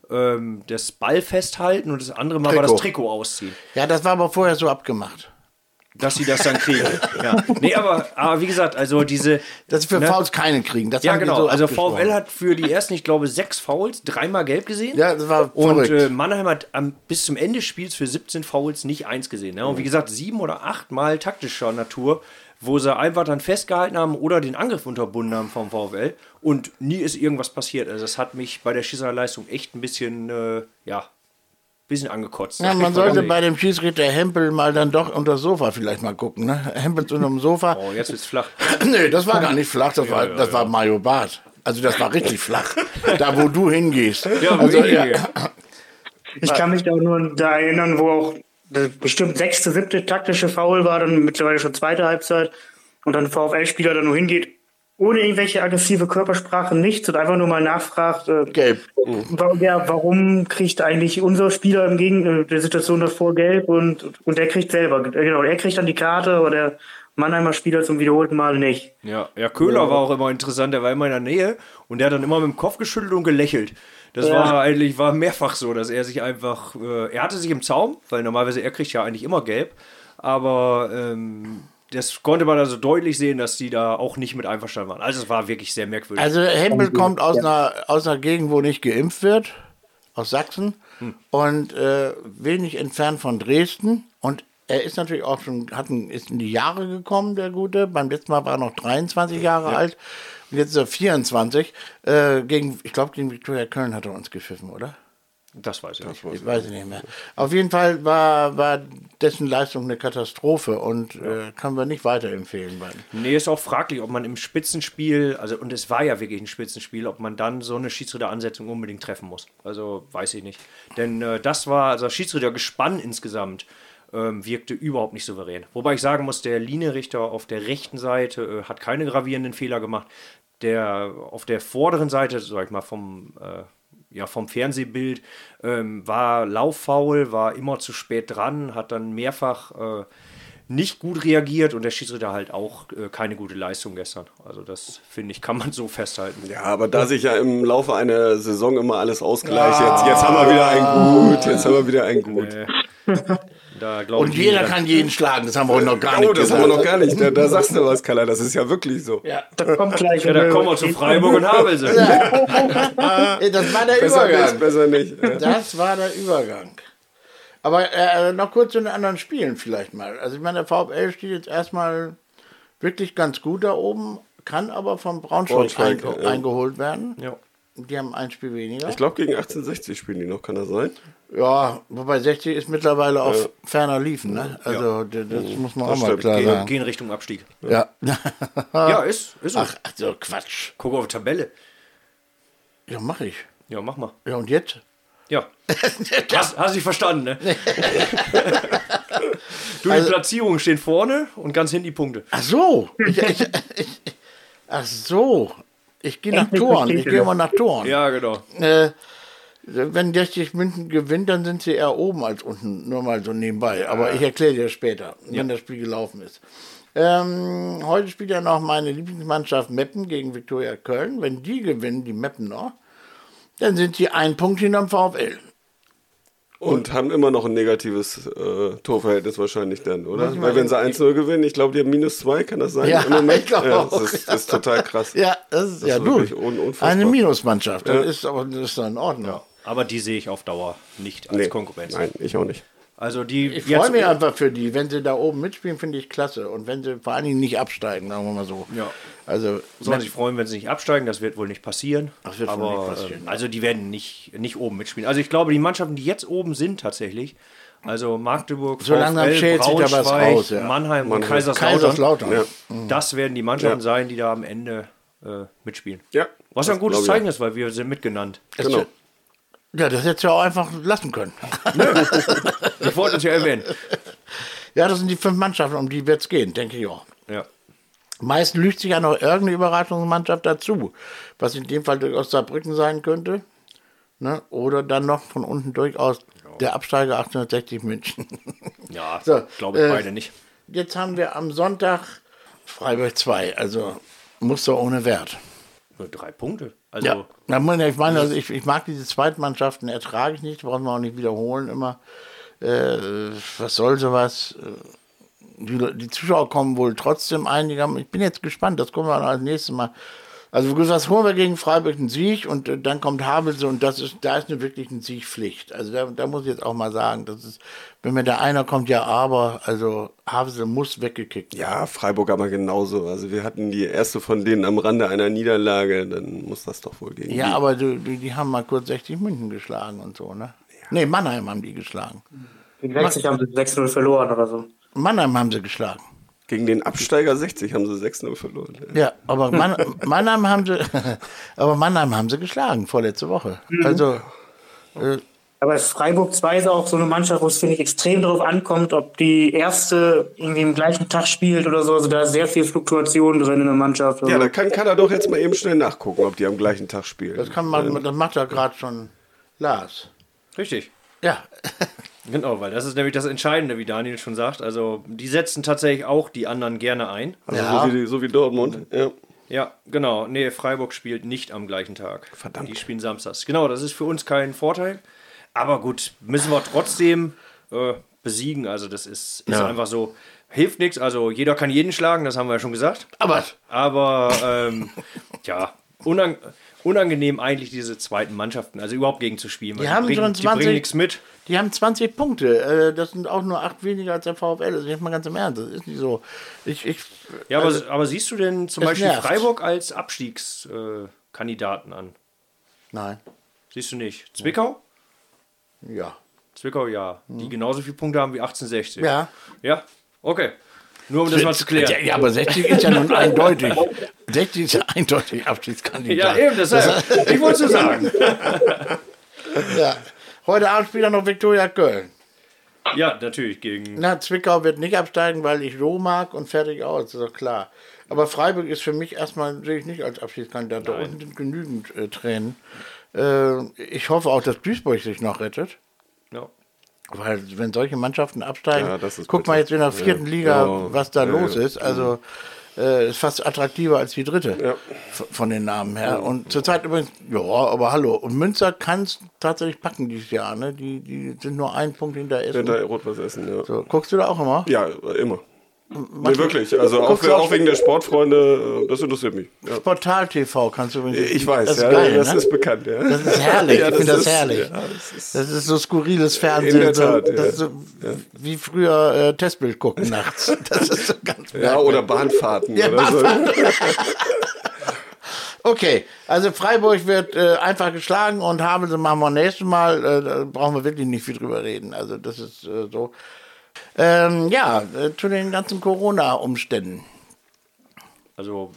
ähm, das Ball festhalten und das andere Mal war das Trikot. Trikot ausziehen Ja, das war aber vorher so abgemacht. dass sie das dann kriegen. ja. Nee, aber, aber wie gesagt, also diese. Dass sie für ne? Fouls keine kriegen. Das Ja, genau. so also. VfL hat für die ersten, ich glaube, sechs Fouls, dreimal gelb gesehen. Ja, das war Und verrückt. äh, Mannheim hat am, bis zum Ende des Spiels für 17 Fouls nicht eins gesehen. Ne? Und wie gesagt, sieben oder acht Mal taktischer Natur, wo sie einfach dann festgehalten haben oder den Angriff unterbunden haben vom VfL. Und nie ist irgendwas passiert. Also das hat mich bei der Schießerleistung echt ein bisschen, äh, ja, bisschen angekotzt. Ja, man sollte bei dem Schiedsrichter Hempel mal dann doch unter das Sofa vielleicht mal gucken. Ne? Hempel unter dem Sofa. Oh, jetzt wird's flach. [laughs] Nee, das war gar nicht flach, das war, das war Mario Barth. Also das war richtig flach. [laughs] Da, wo du hingehst. Ja, wo also, ich. Ich kann mich da auch nur da erinnern, wo auch bestimmt sechste, siebte taktische Foul war, dann mittlerweile schon zweite Halbzeit und dann VfL-Spieler da nur hingeht, ohne irgendwelche aggressive Körpersprache, nichts und einfach nur mal nachfragt, äh, Gelb. wa- ja, warum kriegt eigentlich unser Spieler im Gegen äh, der Situation davor gelb und, und der kriegt selber, äh, genau, er kriegt dann die Karte, aber der Mannheimer Spieler zum wiederholten Mal nicht. Ja, ja, Köhler war auch immer interessant, der war immer in der Nähe und der hat dann immer mit dem Kopf geschüttelt und gelächelt. Das Ja. war eigentlich war mehrfach so, dass er sich einfach, äh, er hatte sich im Zaum, weil normalerweise er kriegt ja eigentlich immer gelb, aber ähm, das konnte man also deutlich sehen, dass die da auch nicht mit einverstanden waren. Also es war wirklich sehr merkwürdig. Also Hempel kommt aus, einer, aus einer Gegend, wo nicht geimpft wird, aus Sachsen und äh, wenig entfernt von Dresden. Und er ist natürlich auch schon, hat ein, ist in die Jahre gekommen, der Gute. Beim letzten Mal war er noch 23 Jahre alt und jetzt ist er 24. Äh, gegen, ich glaube, gegen Viktoria Köln hat er uns gepfiffen, oder? das weiß ich nicht. Ich weiß nicht mehr. Auf jeden Fall war, war dessen Leistung eine Katastrophe und äh, können wir nicht weiterempfehlen. Beiden. Nee, ist auch fraglich, ob man im Spitzenspiel, also und es war ja wirklich ein Spitzenspiel, ob man dann so eine Schiedsrichteransetzung unbedingt treffen muss. Also weiß ich nicht. Denn äh, das war, also das Schiedsrichtergespann insgesamt ähm, wirkte überhaupt nicht souverän. Wobei ich sagen muss, der Linienrichter auf der rechten Seite äh, hat keine gravierenden Fehler gemacht. Der auf der vorderen Seite, sag ich mal, vom äh, ja, vom Fernsehbild ähm, war lauffaul, war immer zu spät dran, hat dann mehrfach äh, nicht gut reagiert und der Schiedsrichter halt auch äh, keine gute Leistung gestern. Also das finde ich, kann man so festhalten. Ja, aber da sich ja im Laufe einer Saison immer alles ausgleicht, jetzt, jetzt haben wir wieder ein Gut, jetzt haben wir wieder ein Gut. [laughs] da glauben Und jeder kann jeden schlagen, das haben wir heute noch gar nicht Oh, das gesagt. haben wir noch gar nicht. Da, da sagst du was, Kalla. Das ist ja wirklich so. ja. Da kommt gleich. Ja, da kommen wir zu Freiburg und Havelse. Äh, Das war der Besser Übergang. nicht, besser nicht. Ja. Das war der Übergang. Aber äh, noch kurz zu den anderen Spielen vielleicht mal. Also ich meine, der VfL steht jetzt erstmal wirklich ganz gut da oben, kann aber vom Braunschweig, Braunschweig, einge ja. eingeholt werden. Ja. Die haben ein Spiel weniger. Ich glaube, gegen 1860 spielen die noch, kann das sein? ja, wobei 60 ist mittlerweile auf ferner liefen. Ne? Also d- das muss man Das auch mal stimmt. klar Gehen, sagen. gehen Richtung Abstieg. Ja. [laughs] Ja, ist, ist so. Ach, ach so, Quatsch. Guck auf die Tabelle. Ja, mach ich. Ja, mach mal. Ja, und jetzt? Ja. [laughs] Hast, hast dich verstanden, ne? [laughs] du, die Also- Platzierungen stehen vorne und ganz hinten die Punkte. Ach so. Ich, ich, ich, ach so. Ich gehe nach Toren. [laughs] Ich gehe immer nach Toren. Ja, genau. Äh, wenn 60 München gewinnt, dann sind sie eher oben als unten. Nur mal so nebenbei. Aber ich erkläre dir später, wenn das Spiel gelaufen ist. Ähm, heute spielt ja noch meine Lieblingsmannschaft Meppen gegen Viktoria Köln. Wenn die gewinnen, die Meppen noch, dann sind sie ein Punkt hinterm VfL. Und haben immer noch ein negatives äh, Torverhältnis wahrscheinlich dann, oder? Weil wenn sie 1-0 gewinnen, ich glaube, die haben minus 2, kann das sein? Ja, ich glaube ja, auch. Das ist, das ist total krass. Ja, das ist, ja ist wirklich un- unfassbar. Eine Minusmannschaft. Das Ja. ist aber das ist doch in Ordnung. Aber die sehe ich auf Dauer nicht als Nee, Konkurrenz. Nein, ich auch nicht. Also die Ich freue mich einfach für die. Wenn sie da oben mitspielen, finde ich klasse. Und wenn sie vor allen Dingen nicht absteigen, sagen wir mal so. Ja. Also, sollen sich freuen, wenn sie nicht absteigen. Das wird wohl nicht passieren. Das wird wohl Aber nicht passieren, ähm, also die werden nicht, nicht oben mitspielen. Also ich glaube, die Mannschaften, die jetzt oben sind tatsächlich, also Magdeburg, So langsam VfL, schält sich da was Braunschweig, raus, ja. Mannheim und Mannheim. Kaiserslautern, Kaiserslautern. Ja. das werden die Mannschaften Ja. sein, die da am Ende äh, mitspielen. Ja, Was das ein gutes Zeichen ist, weil wir sind mitgenannt. Genau. Ja, das hättest du ja auch einfach lassen können. Ich wollte es ja erwähnen. ja, das sind die fünf Mannschaften, um die wird es gehen, denke ich auch. Ja. Meist lügt sich ja noch irgendeine Überraschungsmannschaft dazu, was in dem Fall durchaus Saarbrücken sein könnte. Ne? Oder dann noch von unten durchaus der Absteiger 1860 München. Ja, [laughs] So, glaube ich äh, beide nicht. Jetzt haben wir am Sonntag Freiburg 2, also Muster ohne Wert. Nur drei Punkte. Also Ja, muss ich meine, also ich, ich mag diese Zweitmannschaften, ertrage ich nicht, brauchen wir auch nicht wiederholen immer. Äh, was soll sowas? Äh, Die, die Zuschauer kommen wohl trotzdem einiger. Ich bin jetzt gespannt, das kommen wir als nächstes Mal. Also was holen wir gegen Freiburg einen Sieg und äh, dann kommt Havelse und das ist, da ist eine wirklich eine Siegpflicht. Also da, da muss ich jetzt auch mal sagen, das ist, wenn mir da einer kommt, ja aber, also Havelse muss weggekickt werden. Ja, Freiburg aber genauso. Also wir hatten die erste von denen am Rande einer Niederlage, dann muss das doch wohl gegen Ja, die. aber die, die, die haben mal kurz 60 München geschlagen und so, ne? Nee, Mannheim haben die geschlagen. Gegen 60 haben sie 6-0 verloren oder so. Mannheim haben sie geschlagen. Gegen den Absteiger 60 haben sie 6-0 verloren. Ja, aber Mann, [laughs] Mannheim haben sie, [laughs] aber Mannheim haben sie geschlagen vorletzte Woche. Also Aber Freiburg 2 ist auch so eine Mannschaft, wo es, finde ich, extrem darauf ankommt, ob die erste irgendwie im gleichen Tag spielt oder so. Also da ist sehr viel Fluktuation drin in der Mannschaft. Also, Ja, da kann, kann er doch jetzt mal eben schnell nachgucken, ob die am gleichen Tag spielen. das kann man, das macht ja gerade schon Lars. richtig. Ja, [laughs] Genau, weil das ist nämlich das Entscheidende, wie Daniel schon sagt. Also die setzen tatsächlich auch die anderen gerne ein. Also Ja. so, wie, so wie Dortmund. Ja. Ja, genau. Nee, Freiburg spielt nicht am gleichen Tag. Verdammt. Die spielen samstags. Genau, das ist für uns kein Vorteil. Aber gut, müssen wir trotzdem äh, besiegen. Also das ist, ist Ja. einfach so. Hilft nichts. Also jeder kann jeden schlagen, das haben wir ja schon gesagt. aber Aber ähm, ja, unang unangenehm eigentlich diese zweiten Mannschaften, also überhaupt gegen zu spielen. Die haben bringen, schon die 20 bringen nichts mit. Die haben 20 Punkte. Äh, Das sind auch nur acht weniger als der VfL. Das ist jetzt mal ganz im Ernst. Das ist nicht so. Ich, ich, Ja, aber, also, aber siehst du denn zum Beispiel nervt. Freiburg als Abstiegskandidaten äh, an? nein. Siehst du nicht? Zwickau? Ja. Zwickau, ja. Die genauso viele Punkte haben wie 1860. Hm. Ja. Ja? Okay. Nur um das mal zu klären. Ja, ja, aber 60 ist ja nun [laughs] eindeutig. 60 ist ja eindeutig Abstiegskandidat. Ja, eben, deshalb. Ich wollte es so sagen. [laughs] Ja. Heute Abend spielt er noch Viktoria Köln. Ja, natürlich gegen. Na, Zwickau wird nicht absteigen, weil ich so mag und fertig aus, das ist doch klar. Aber Freiburg ist für mich erstmal, sehe ich nicht als Abschiedskandidat. Da unten sind genügend äh, Tränen. Äh, ich hoffe auch, dass Duisburg sich noch rettet. Ja. Weil wenn solche Mannschaften absteigen, Ja, das ist guck mal bitter. jetzt in der vierten Ja. Liga, Ja. was da Ja, los ist. Also äh, ist fast attraktiver als die dritte v- von den Namen her. Und zurzeit übrigens, ja, aber hallo. Und Münster kann es tatsächlich packen dieses Jahr. Ne? Die, die sind nur ein Punkt hinter Essen. Hinter Rot-Weiß Essen, ja. So, guckst du da auch immer? Ja, immer. Nee, wirklich. Also auch, auch auch wegen der Sportfreunde, äh, das interessiert mich. Ja. Portal TV kannst du übrigens. Ich weiß, das ist ja, geil, das ne? ist bekannt. Ja. Das ist herrlich, [laughs] Ja, ich finde das herrlich. Ja, das ist, Das ist so skurriles Fernsehen. In der Tat, so, ja. das ist so Wie früher äh, Testbild gucken nachts. [laughs] Das ist so ganz ja, oder Bahnfahrten. Ja, oder so. [laughs] Okay, also Freiburg wird äh, einfach geschlagen und Havelse machen wir nächstes Mal. Äh, da brauchen wir wirklich nicht viel drüber reden. Also das ist äh, so. Ähm, ja, äh, zu den ganzen Corona-Umständen. Also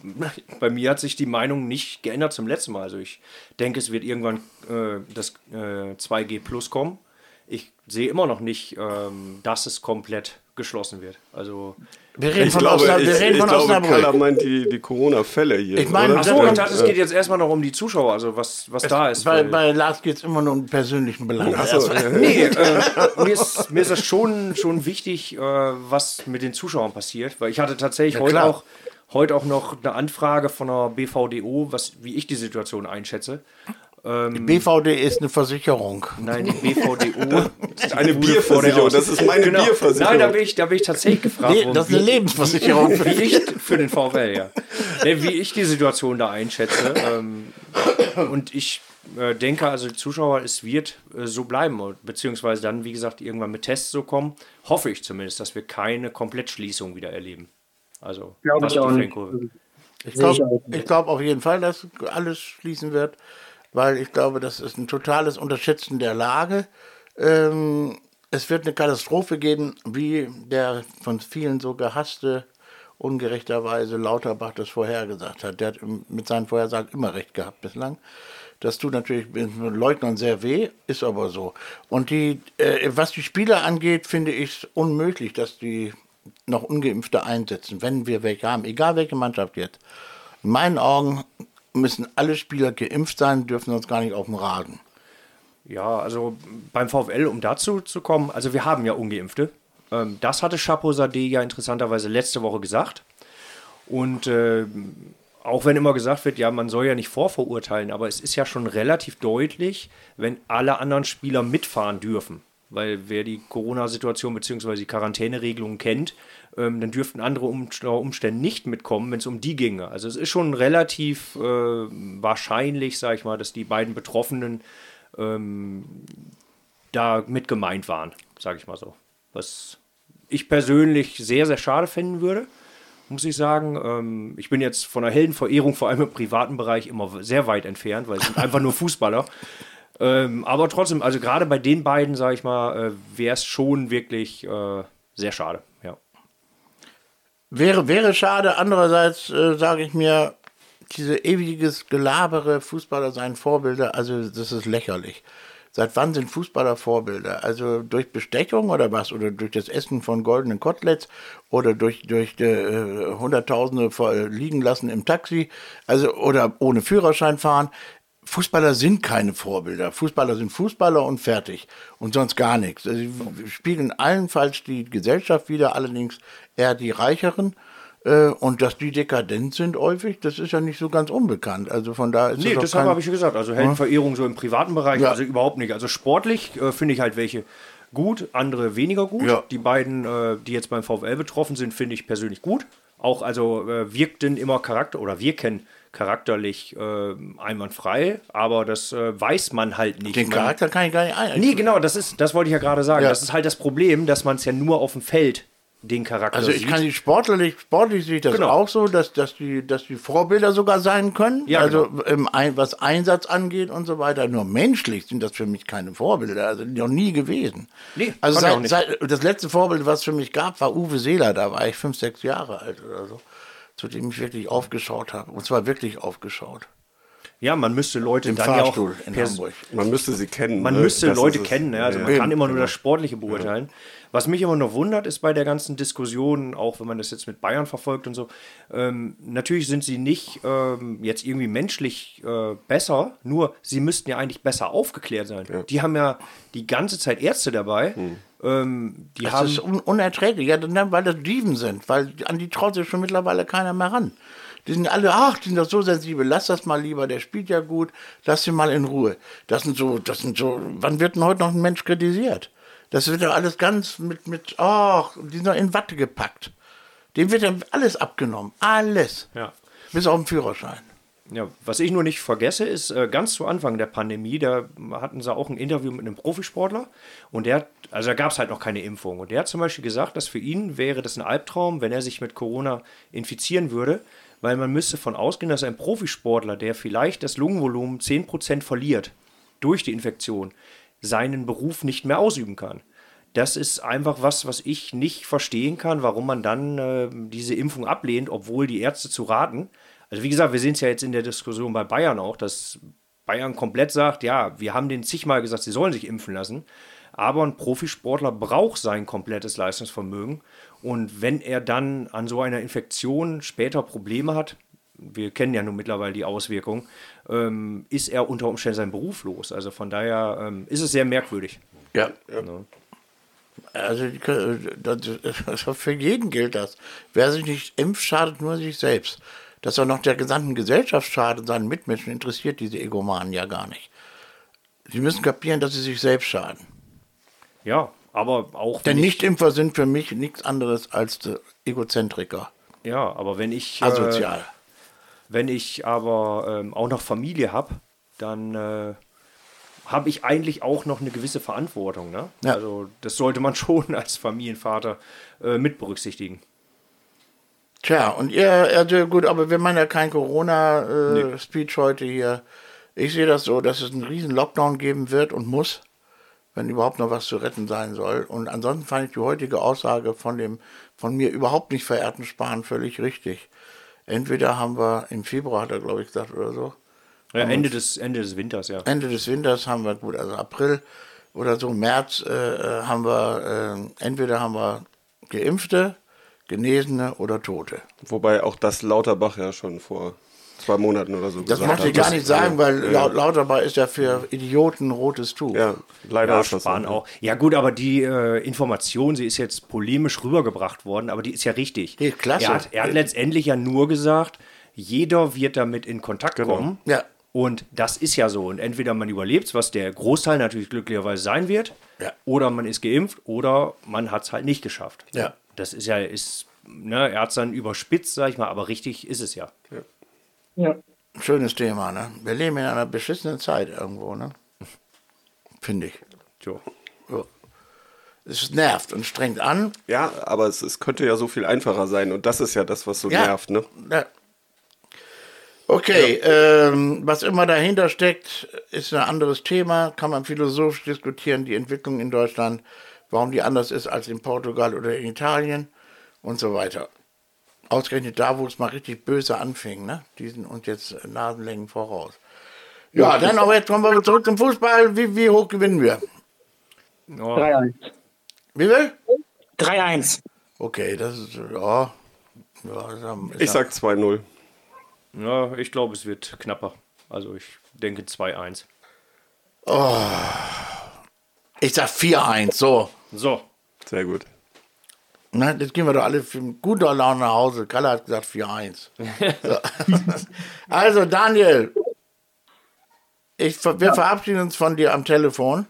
bei mir hat sich die Meinung nicht geändert zum letzten Mal. Also ich denke, es wird irgendwann äh, das äh, 2G Plus kommen. Ich sehe immer noch nicht, ähm, dass es komplett geschlossen wird. Also Wir reden Ich von, glaube, Osnab ich, wir reden ich von glaube. Kaller meint die, die Corona-Fälle hier. Ich meine, kommt- ich dachte, es geht jetzt erstmal noch um die Zuschauer, also was, was da ist. bei, weil- bei Lars geht es immer nur um persönlichen Belang. Ja. Nee, äh, [laughs] mir, ist, mir ist das schon, schon wichtig, äh, was mit den Zuschauern passiert, weil ich hatte tatsächlich heute klar. auch, heute auch noch eine Anfrage von der BVDO, was, wie ich die Situation einschätze. BVD ist eine Versicherung. Nein, die BVDO. [laughs] Eine Bierversicherung, das ist meine Genau. Bierversicherung. Nein, da bin ich, da bin ich tatsächlich gefragt Nee, das ist eine wie- Lebensversicherung. wie ich für den VfL, ja. Nee, wie ich die Situation da einschätze. Ähm, und ich äh, denke, also die Zuschauer, es wird äh, so bleiben, und- beziehungsweise dann, wie gesagt, irgendwann mit Tests so kommen. Hoffe ich zumindest, dass wir keine Komplettschließung wieder erleben. Also, Glaube was ich auch die nicht. Ich glaube glaub auf jeden Fall, dass alles schließen wird, weil ich glaube, das ist ein totales Unterschätzen der Lage. Ähm, es wird eine Katastrophe geben, wie der von vielen so gehasste, ungerechterweise Lauterbach das vorhergesagt hat. Der hat mit seinen Vorhersagen immer recht gehabt bislang. Das tut natürlich den Leugnern sehr weh, ist aber so. Und die, äh, was die Spieler angeht, finde ich es unmöglich, dass die noch Ungeimpfte einsetzen, wenn wir welche haben, egal welche Mannschaft jetzt. In meinen Augen müssen alle Spieler geimpft sein, dürfen sonst gar nicht auf dem Rasen. Ja, also beim VfL, um dazu zu kommen, also wir haben ja Ungeimpfte. Ähm, das hatte Chapeau Sade ja interessanterweise letzte Woche gesagt. Und äh, auch wenn immer gesagt wird, ja, man soll ja nicht vorverurteilen, aber es ist ja schon relativ deutlich, wenn alle anderen Spieler mitfahren dürfen. Weil wer die Corona-Situation bzw. die Quarantäneregelungen kennt, ähm, dann dürften andere um Umstände nicht mitkommen, wenn es um die ginge. Also es ist schon relativ äh, wahrscheinlich, sage ich mal, dass die beiden Betroffenen da mit gemeint waren, sage ich mal so. Was ich persönlich sehr, sehr schade finden würde, muss ich sagen. Ähm, ich bin jetzt von der Heldenverehrung, vor allem im privaten Bereich, immer sehr weit entfernt, weil es sind einfach nur [laughs] Fußballer. Ähm, aber trotzdem, also gerade bei den beiden, sage ich mal, äh, wäre es schon wirklich äh, sehr schade. Wäre, wäre schade. Andererseits äh, sage ich mir, diese ewiges Gelabere, Fußballer seien Vorbilder, also das ist lächerlich. Seit wann sind Fußballer Vorbilder? Also durch Bestechung oder was? Oder durch das Essen von goldenen Koteletts? Oder durch, durch äh, Hunderttausende äh, liegen lassen im Taxi? Also, oder ohne Führerschein fahren? Fußballer sind keine Vorbilder. Fußballer sind Fußballer und fertig. Und sonst gar nichts. Also, sie spiegeln allenfalls die Gesellschaft wieder, allerdings eher die Reicheren. Äh, Und dass die dekadent sind häufig, das ist ja nicht so ganz unbekannt. Also von da ist Nee, das deshalb habe ich gesagt. Also Heldenverehrung so im privaten Bereich, Ja. also überhaupt nicht. Also sportlich äh, finde ich halt welche gut, andere weniger gut. Ja. Die beiden, äh, die jetzt beim VfL betroffen sind, finde ich persönlich gut. Auch also äh, wirkten immer Charakter oder wirken charakterlich äh, einwandfrei, aber das äh, weiß man halt nicht. Den Man- Charakter kann ich gar nicht ein. Nee, genau, das ist, das wollte ich ja gerade sagen. Ja. Das ist halt das Problem, dass man es ja nur auf dem Feld den Charakter Also ich sieht. kann die sportlich, sportlich sehe ich das Genau. auch so, dass, dass, die, dass die Vorbilder sogar sein können. Ja, also genau. im was Einsatz angeht und so weiter. Nur menschlich sind das für mich keine Vorbilder, also noch nie gewesen. Nee, also seit, nicht. seit, das letzte Vorbild, was es für mich gab, war Uwe Seeler. Da war ich fünf, sechs Jahre alt oder so, zu dem ich wirklich aufgeschaut habe. Und zwar wirklich aufgeschaut. Ja, man müsste Leute Im dann ja auch Fahrstuhl in pers- Hamburg. Man müsste sie kennen. Man ne? müsste Das Leute kennen, ne? also man Eben, kann immer nur genau. das Sportliche beurteilen. Was mich immer noch wundert, ist bei der ganzen Diskussion, auch wenn man das jetzt mit Bayern verfolgt und so, ähm, natürlich sind sie nicht ähm, jetzt irgendwie menschlich äh, besser, nur sie müssten ja eigentlich besser aufgeklärt sein. Die haben ja die ganze Zeit Ärzte dabei. Ähm, die Das haben ist un unerträglich, ja, dann, weil das Dieven sind, weil an die traut sich schon mittlerweile keiner mehr ran. Die sind alle, ach, die sind doch so sensibel, lass das mal lieber, der spielt ja gut, lass ihn mal in Ruhe. Das sind so, das sind so, wann wird denn heute noch ein Mensch kritisiert? Das wird ja alles ganz mit, mit, ach, die sind doch in Watte gepackt. Dem wird ja alles abgenommen, alles. Ja. Bis auf den Führerschein. Ja, was ich nur nicht vergesse, ist äh, ganz zu Anfang der Pandemie, da hatten sie auch ein Interview mit einem Profisportler und der also da gab es halt noch keine Impfung. Und der hat zum Beispiel gesagt, dass für ihn wäre das ein Albtraum, wenn er sich mit Corona infizieren würde, weil man müsste von ausgehen, dass ein Profisportler, der vielleicht das Lungenvolumen 10% verliert durch die Infektion, seinen Beruf nicht mehr ausüben kann. Das ist einfach was, was ich nicht verstehen kann, warum man dann äh, diese Impfung ablehnt, obwohl die Ärzte zu raten. Also wie gesagt, wir sehen es ja jetzt in der Diskussion bei Bayern auch, dass Bayern komplett sagt, ja, wir haben denen zigmal gesagt, sie sollen sich impfen lassen. Aber ein Profisportler braucht sein komplettes Leistungsvermögen. Und wenn er dann an so einer Infektion später Probleme hat, wir kennen ja nun mittlerweile die Auswirkungen, ähm, ist er unter Umständen sein Beruf los. Also von daher ähm, ist es sehr merkwürdig. Ja. Also die können- das, das, für jeden gilt das. Wer sich nicht impft, schadet nur sich selbst. Dass er noch der gesamten Gesellschaft schadet, seinen Mitmenschen, interessiert diese Egomanen ja gar nicht. Sie müssen kapieren, dass sie sich selbst schaden. Ja, aber auch Denn Nichtimpfer sind für mich nichts anderes als Egozentriker. ja, aber wenn ich äh, Asozial. Wenn ich aber ähm, auch noch Familie habe, dann äh, habe ich eigentlich auch noch eine gewisse Verantwortung. Ne? Ja. Also das sollte man [laughs] schon als Familienvater äh, mit berücksichtigen. Tja, und ihr, also gut, aber wir machen ja kein Corona-Speech heute hier. Ich sehe das so, dass es einen riesen Lockdown geben wird und muss, wenn überhaupt noch was zu retten sein soll. Und ansonsten fand ich die heutige Aussage von dem von mir überhaupt nicht verehrten Spahn völlig richtig. Entweder haben wir im Februar, hat er glaube ich gesagt oder so, Ja, Ende, des, Ende des Winters, ja. Ende des Winters haben wir, gut, also April oder so, März äh, äh, haben wir, äh, entweder haben wir Geimpfte, Genesene oder Tote. Wobei auch das Lauterbach ja schon vor zwei Monaten oder so Das gesagt mochte hat. ich gar Das- nicht sagen, weil ja, Lau- Lauterbach ist ja für Idioten rotes Tuch. Ja, leider Ja, das. Spahn auch. Ja gut, aber die äh, Information, sie ist jetzt polemisch rübergebracht worden, aber die ist ja richtig. Die ist klasse. Er hat, er hat letztendlich ja nur gesagt, jeder wird damit in Kontakt kommen. Ja. Und das ist ja so. Und entweder man überlebt was der Großteil natürlich glücklicherweise sein wird, Ja. oder man ist geimpft, oder man hat es halt nicht geschafft. Ja. Das ist ja, ist, ne, er hat es dann überspitzt, sag ich mal, aber richtig ist es ja. Ja. Schönes Thema, ne? Wir leben in einer beschissenen Zeit irgendwo, ne? Finde ich. So. Ja. Es nervt und strengt an. Ja, aber es, es könnte ja so viel einfacher sein und das ist ja das, was so Ja. nervt, ne? Ja. Okay, ähm, was immer dahinter steckt, ist ein anderes Thema. Kann man philosophisch diskutieren, die Entwicklung in Deutschland, warum die anders ist als in Portugal oder in Italien und so weiter. Ausgerechnet da, wo es mal richtig böse anfing, ne? Die sind uns jetzt Nasenlängen voraus. Ja, dann aber jetzt kommen wir zurück zum Fußball. Wie, wie hoch gewinnen wir? Ja, 3-1. Wie viel? 3-1. Okay, das ist, ja. ja ist Ich sag 2-0. ja, ich glaube, es wird knapper. Also ich denke 2-1. Ich sag 4-1, so. So, Sehr gut. Na, jetzt gehen wir doch alle für guter Laune nach Hause. Kalle hat gesagt 4-1. So. [laughs] also, Daniel, ich, wir verabschieden uns von dir am Telefon.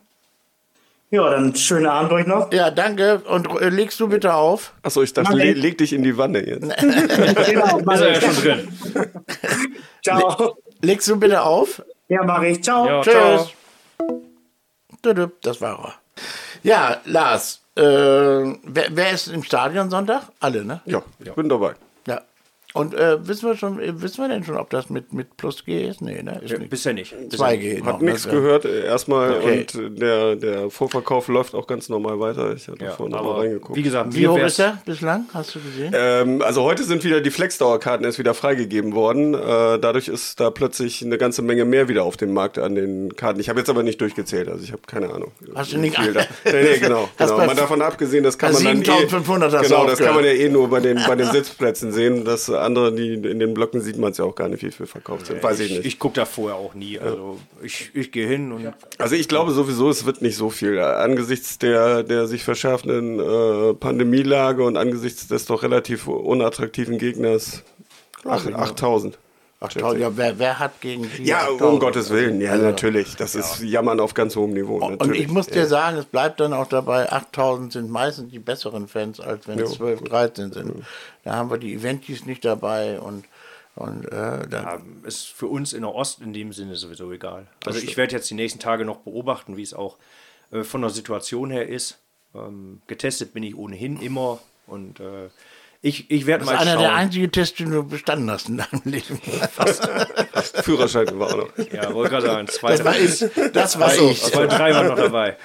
Ja, dann schönen Abend euch noch. Ja, danke. Und äh, legst du bitte auf? Achso, ich dachte, le leg dich in die Wanne jetzt. Genau, ist er ja schon drin. Ciao. Legst du bitte auf? Ja, mach ich. Ciao. Ja, ciao. Tschüss. Tudum, Das war er. Ja, Lars, äh, wer, wer ist im Stadion Sonntag? Alle, ne? Ja, ich bin dabei. Und äh, wissen wir schon, äh, wissen wir denn schon, ob das mit, mit Plus G ist? Nee, ne? Ist Ja, nicht. bisher nicht. 2G. Hat noch, nichts ne? gehört äh, erstmal Okay. und der, der Vorverkauf läuft auch ganz normal weiter. Ich hatte Ja, vorhin noch mal aber reingeguckt. wie gesagt, Wie hoch ist er bislang? Hast du gesehen? Ähm, also heute sind wieder die Flexdauerkarten erst wieder freigegeben worden. Äh, dadurch ist da plötzlich eine ganze Menge mehr wieder auf dem Markt an den Karten. Ich habe jetzt aber nicht durchgezählt, also ich habe keine Ahnung. Hast du nicht- wie viel da. Nee, nee, genau. [laughs] Genau. Mal davon abgesehen, das kann man dann 7500 eh, Genau, das kann man ja eh nur bei den, bei den [laughs] Sitzplätzen sehen. Das andere, die in den Blöcken sieht man es ja auch gar nicht, wie viel verkauft sind. Weiß ich Ich, nicht. ich gucke da vorher auch nie. Also ich, ich gehe hin und Also ich glaube sowieso, es wird nicht so viel. Angesichts der, der sich verschärfenden äh, Pandemielage und angesichts des doch relativ unattraktiven Gegners ach- 8000. Ach toll, ja, wer, wer hat gegen die? Ja, 8000? um Gottes Willen, ja, natürlich. Das ist Jammern auf ganz hohem Niveau. Und natürlich. ich muss dir sagen, es bleibt dann auch dabei, 8000 sind meistens die besseren Fans, als wenn es 12, 13 sind. Da haben wir die Eventis nicht dabei und, und äh, da, ist für uns in der Ost in dem Sinne sowieso egal. Also ich werde jetzt die nächsten Tage noch beobachten, wie es auch äh, von der Situation her ist. Ähm, getestet bin ich ohnehin immer und äh, ich, ich werde das ist mal einer schauen. der einzigen Tests, den du bestanden hast in deinem Leben. [laughs] Führerschein war auch noch. Ja, wollte gerade sagen, zwei, Das war ich. Das war so, ich. zwei, drei waren noch dabei.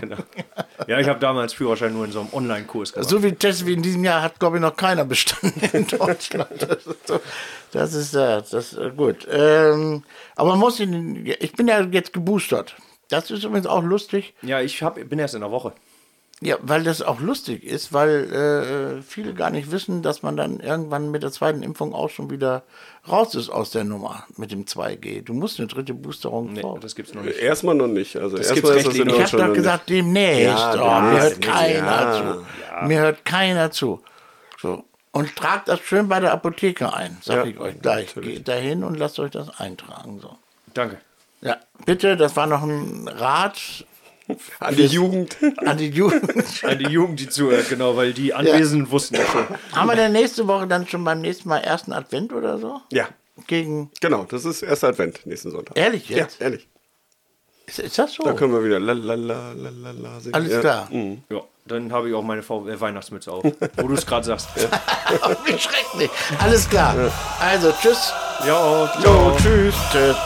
Genau. Ja, ich habe damals Führerschein nur in so einem Online-Kurs gemacht. So viele Tests wie in diesem Jahr hat, glaube ich, noch keiner bestanden in Deutschland. Das ist, so, das ist, äh, das ist äh, gut. Ähm, aber man muss ihn, ich bin ja jetzt geboostert. Das ist übrigens auch lustig. Ja, ich hab, bin erst in der Woche. Ja, weil das auch lustig ist, weil äh, viele gar nicht wissen, dass man dann irgendwann mit der zweiten Impfung auch schon wieder raus ist aus der Nummer mit dem 2G. Du musst eine dritte Boosterung Nee, vor. das gibt's noch nicht. Erstmal noch nicht. Also gibt's erstmal ist das in nicht. Ich habe doch gesagt, demnächst. Ja, oh, demnächst, mir hört keiner ja. zu. Mir hört keiner zu. So. Und tragt das schön bei der Apotheke ein, sag Ja, ich euch gleich. natürlich. Geht dahin und lasst euch das eintragen. So. Danke. Ja, bitte, das war noch ein Rat nicht. An die Jugend. an die Jugend. [laughs] An die Jugend, die zuhört, genau, weil die Anwesenden wussten ja schon. Haben wir denn nächste Woche dann schon beim nächsten Mal ersten Advent oder so? Ja, Gegen. genau. Das ist erster Advent nächsten Sonntag. Ehrlich jetzt? Ja, ehrlich. Ist, ist das so? Da können wir wieder la la la la la la singen. Alles ja. klar. Ja, dann habe ich auch meine v äh, Weihnachtsmütze auf, wo du es gerade sagst. [laughs] Wie schrecklich. Alles klar. Also, tschüss. Ja, Jo, tschüss. Tschüss.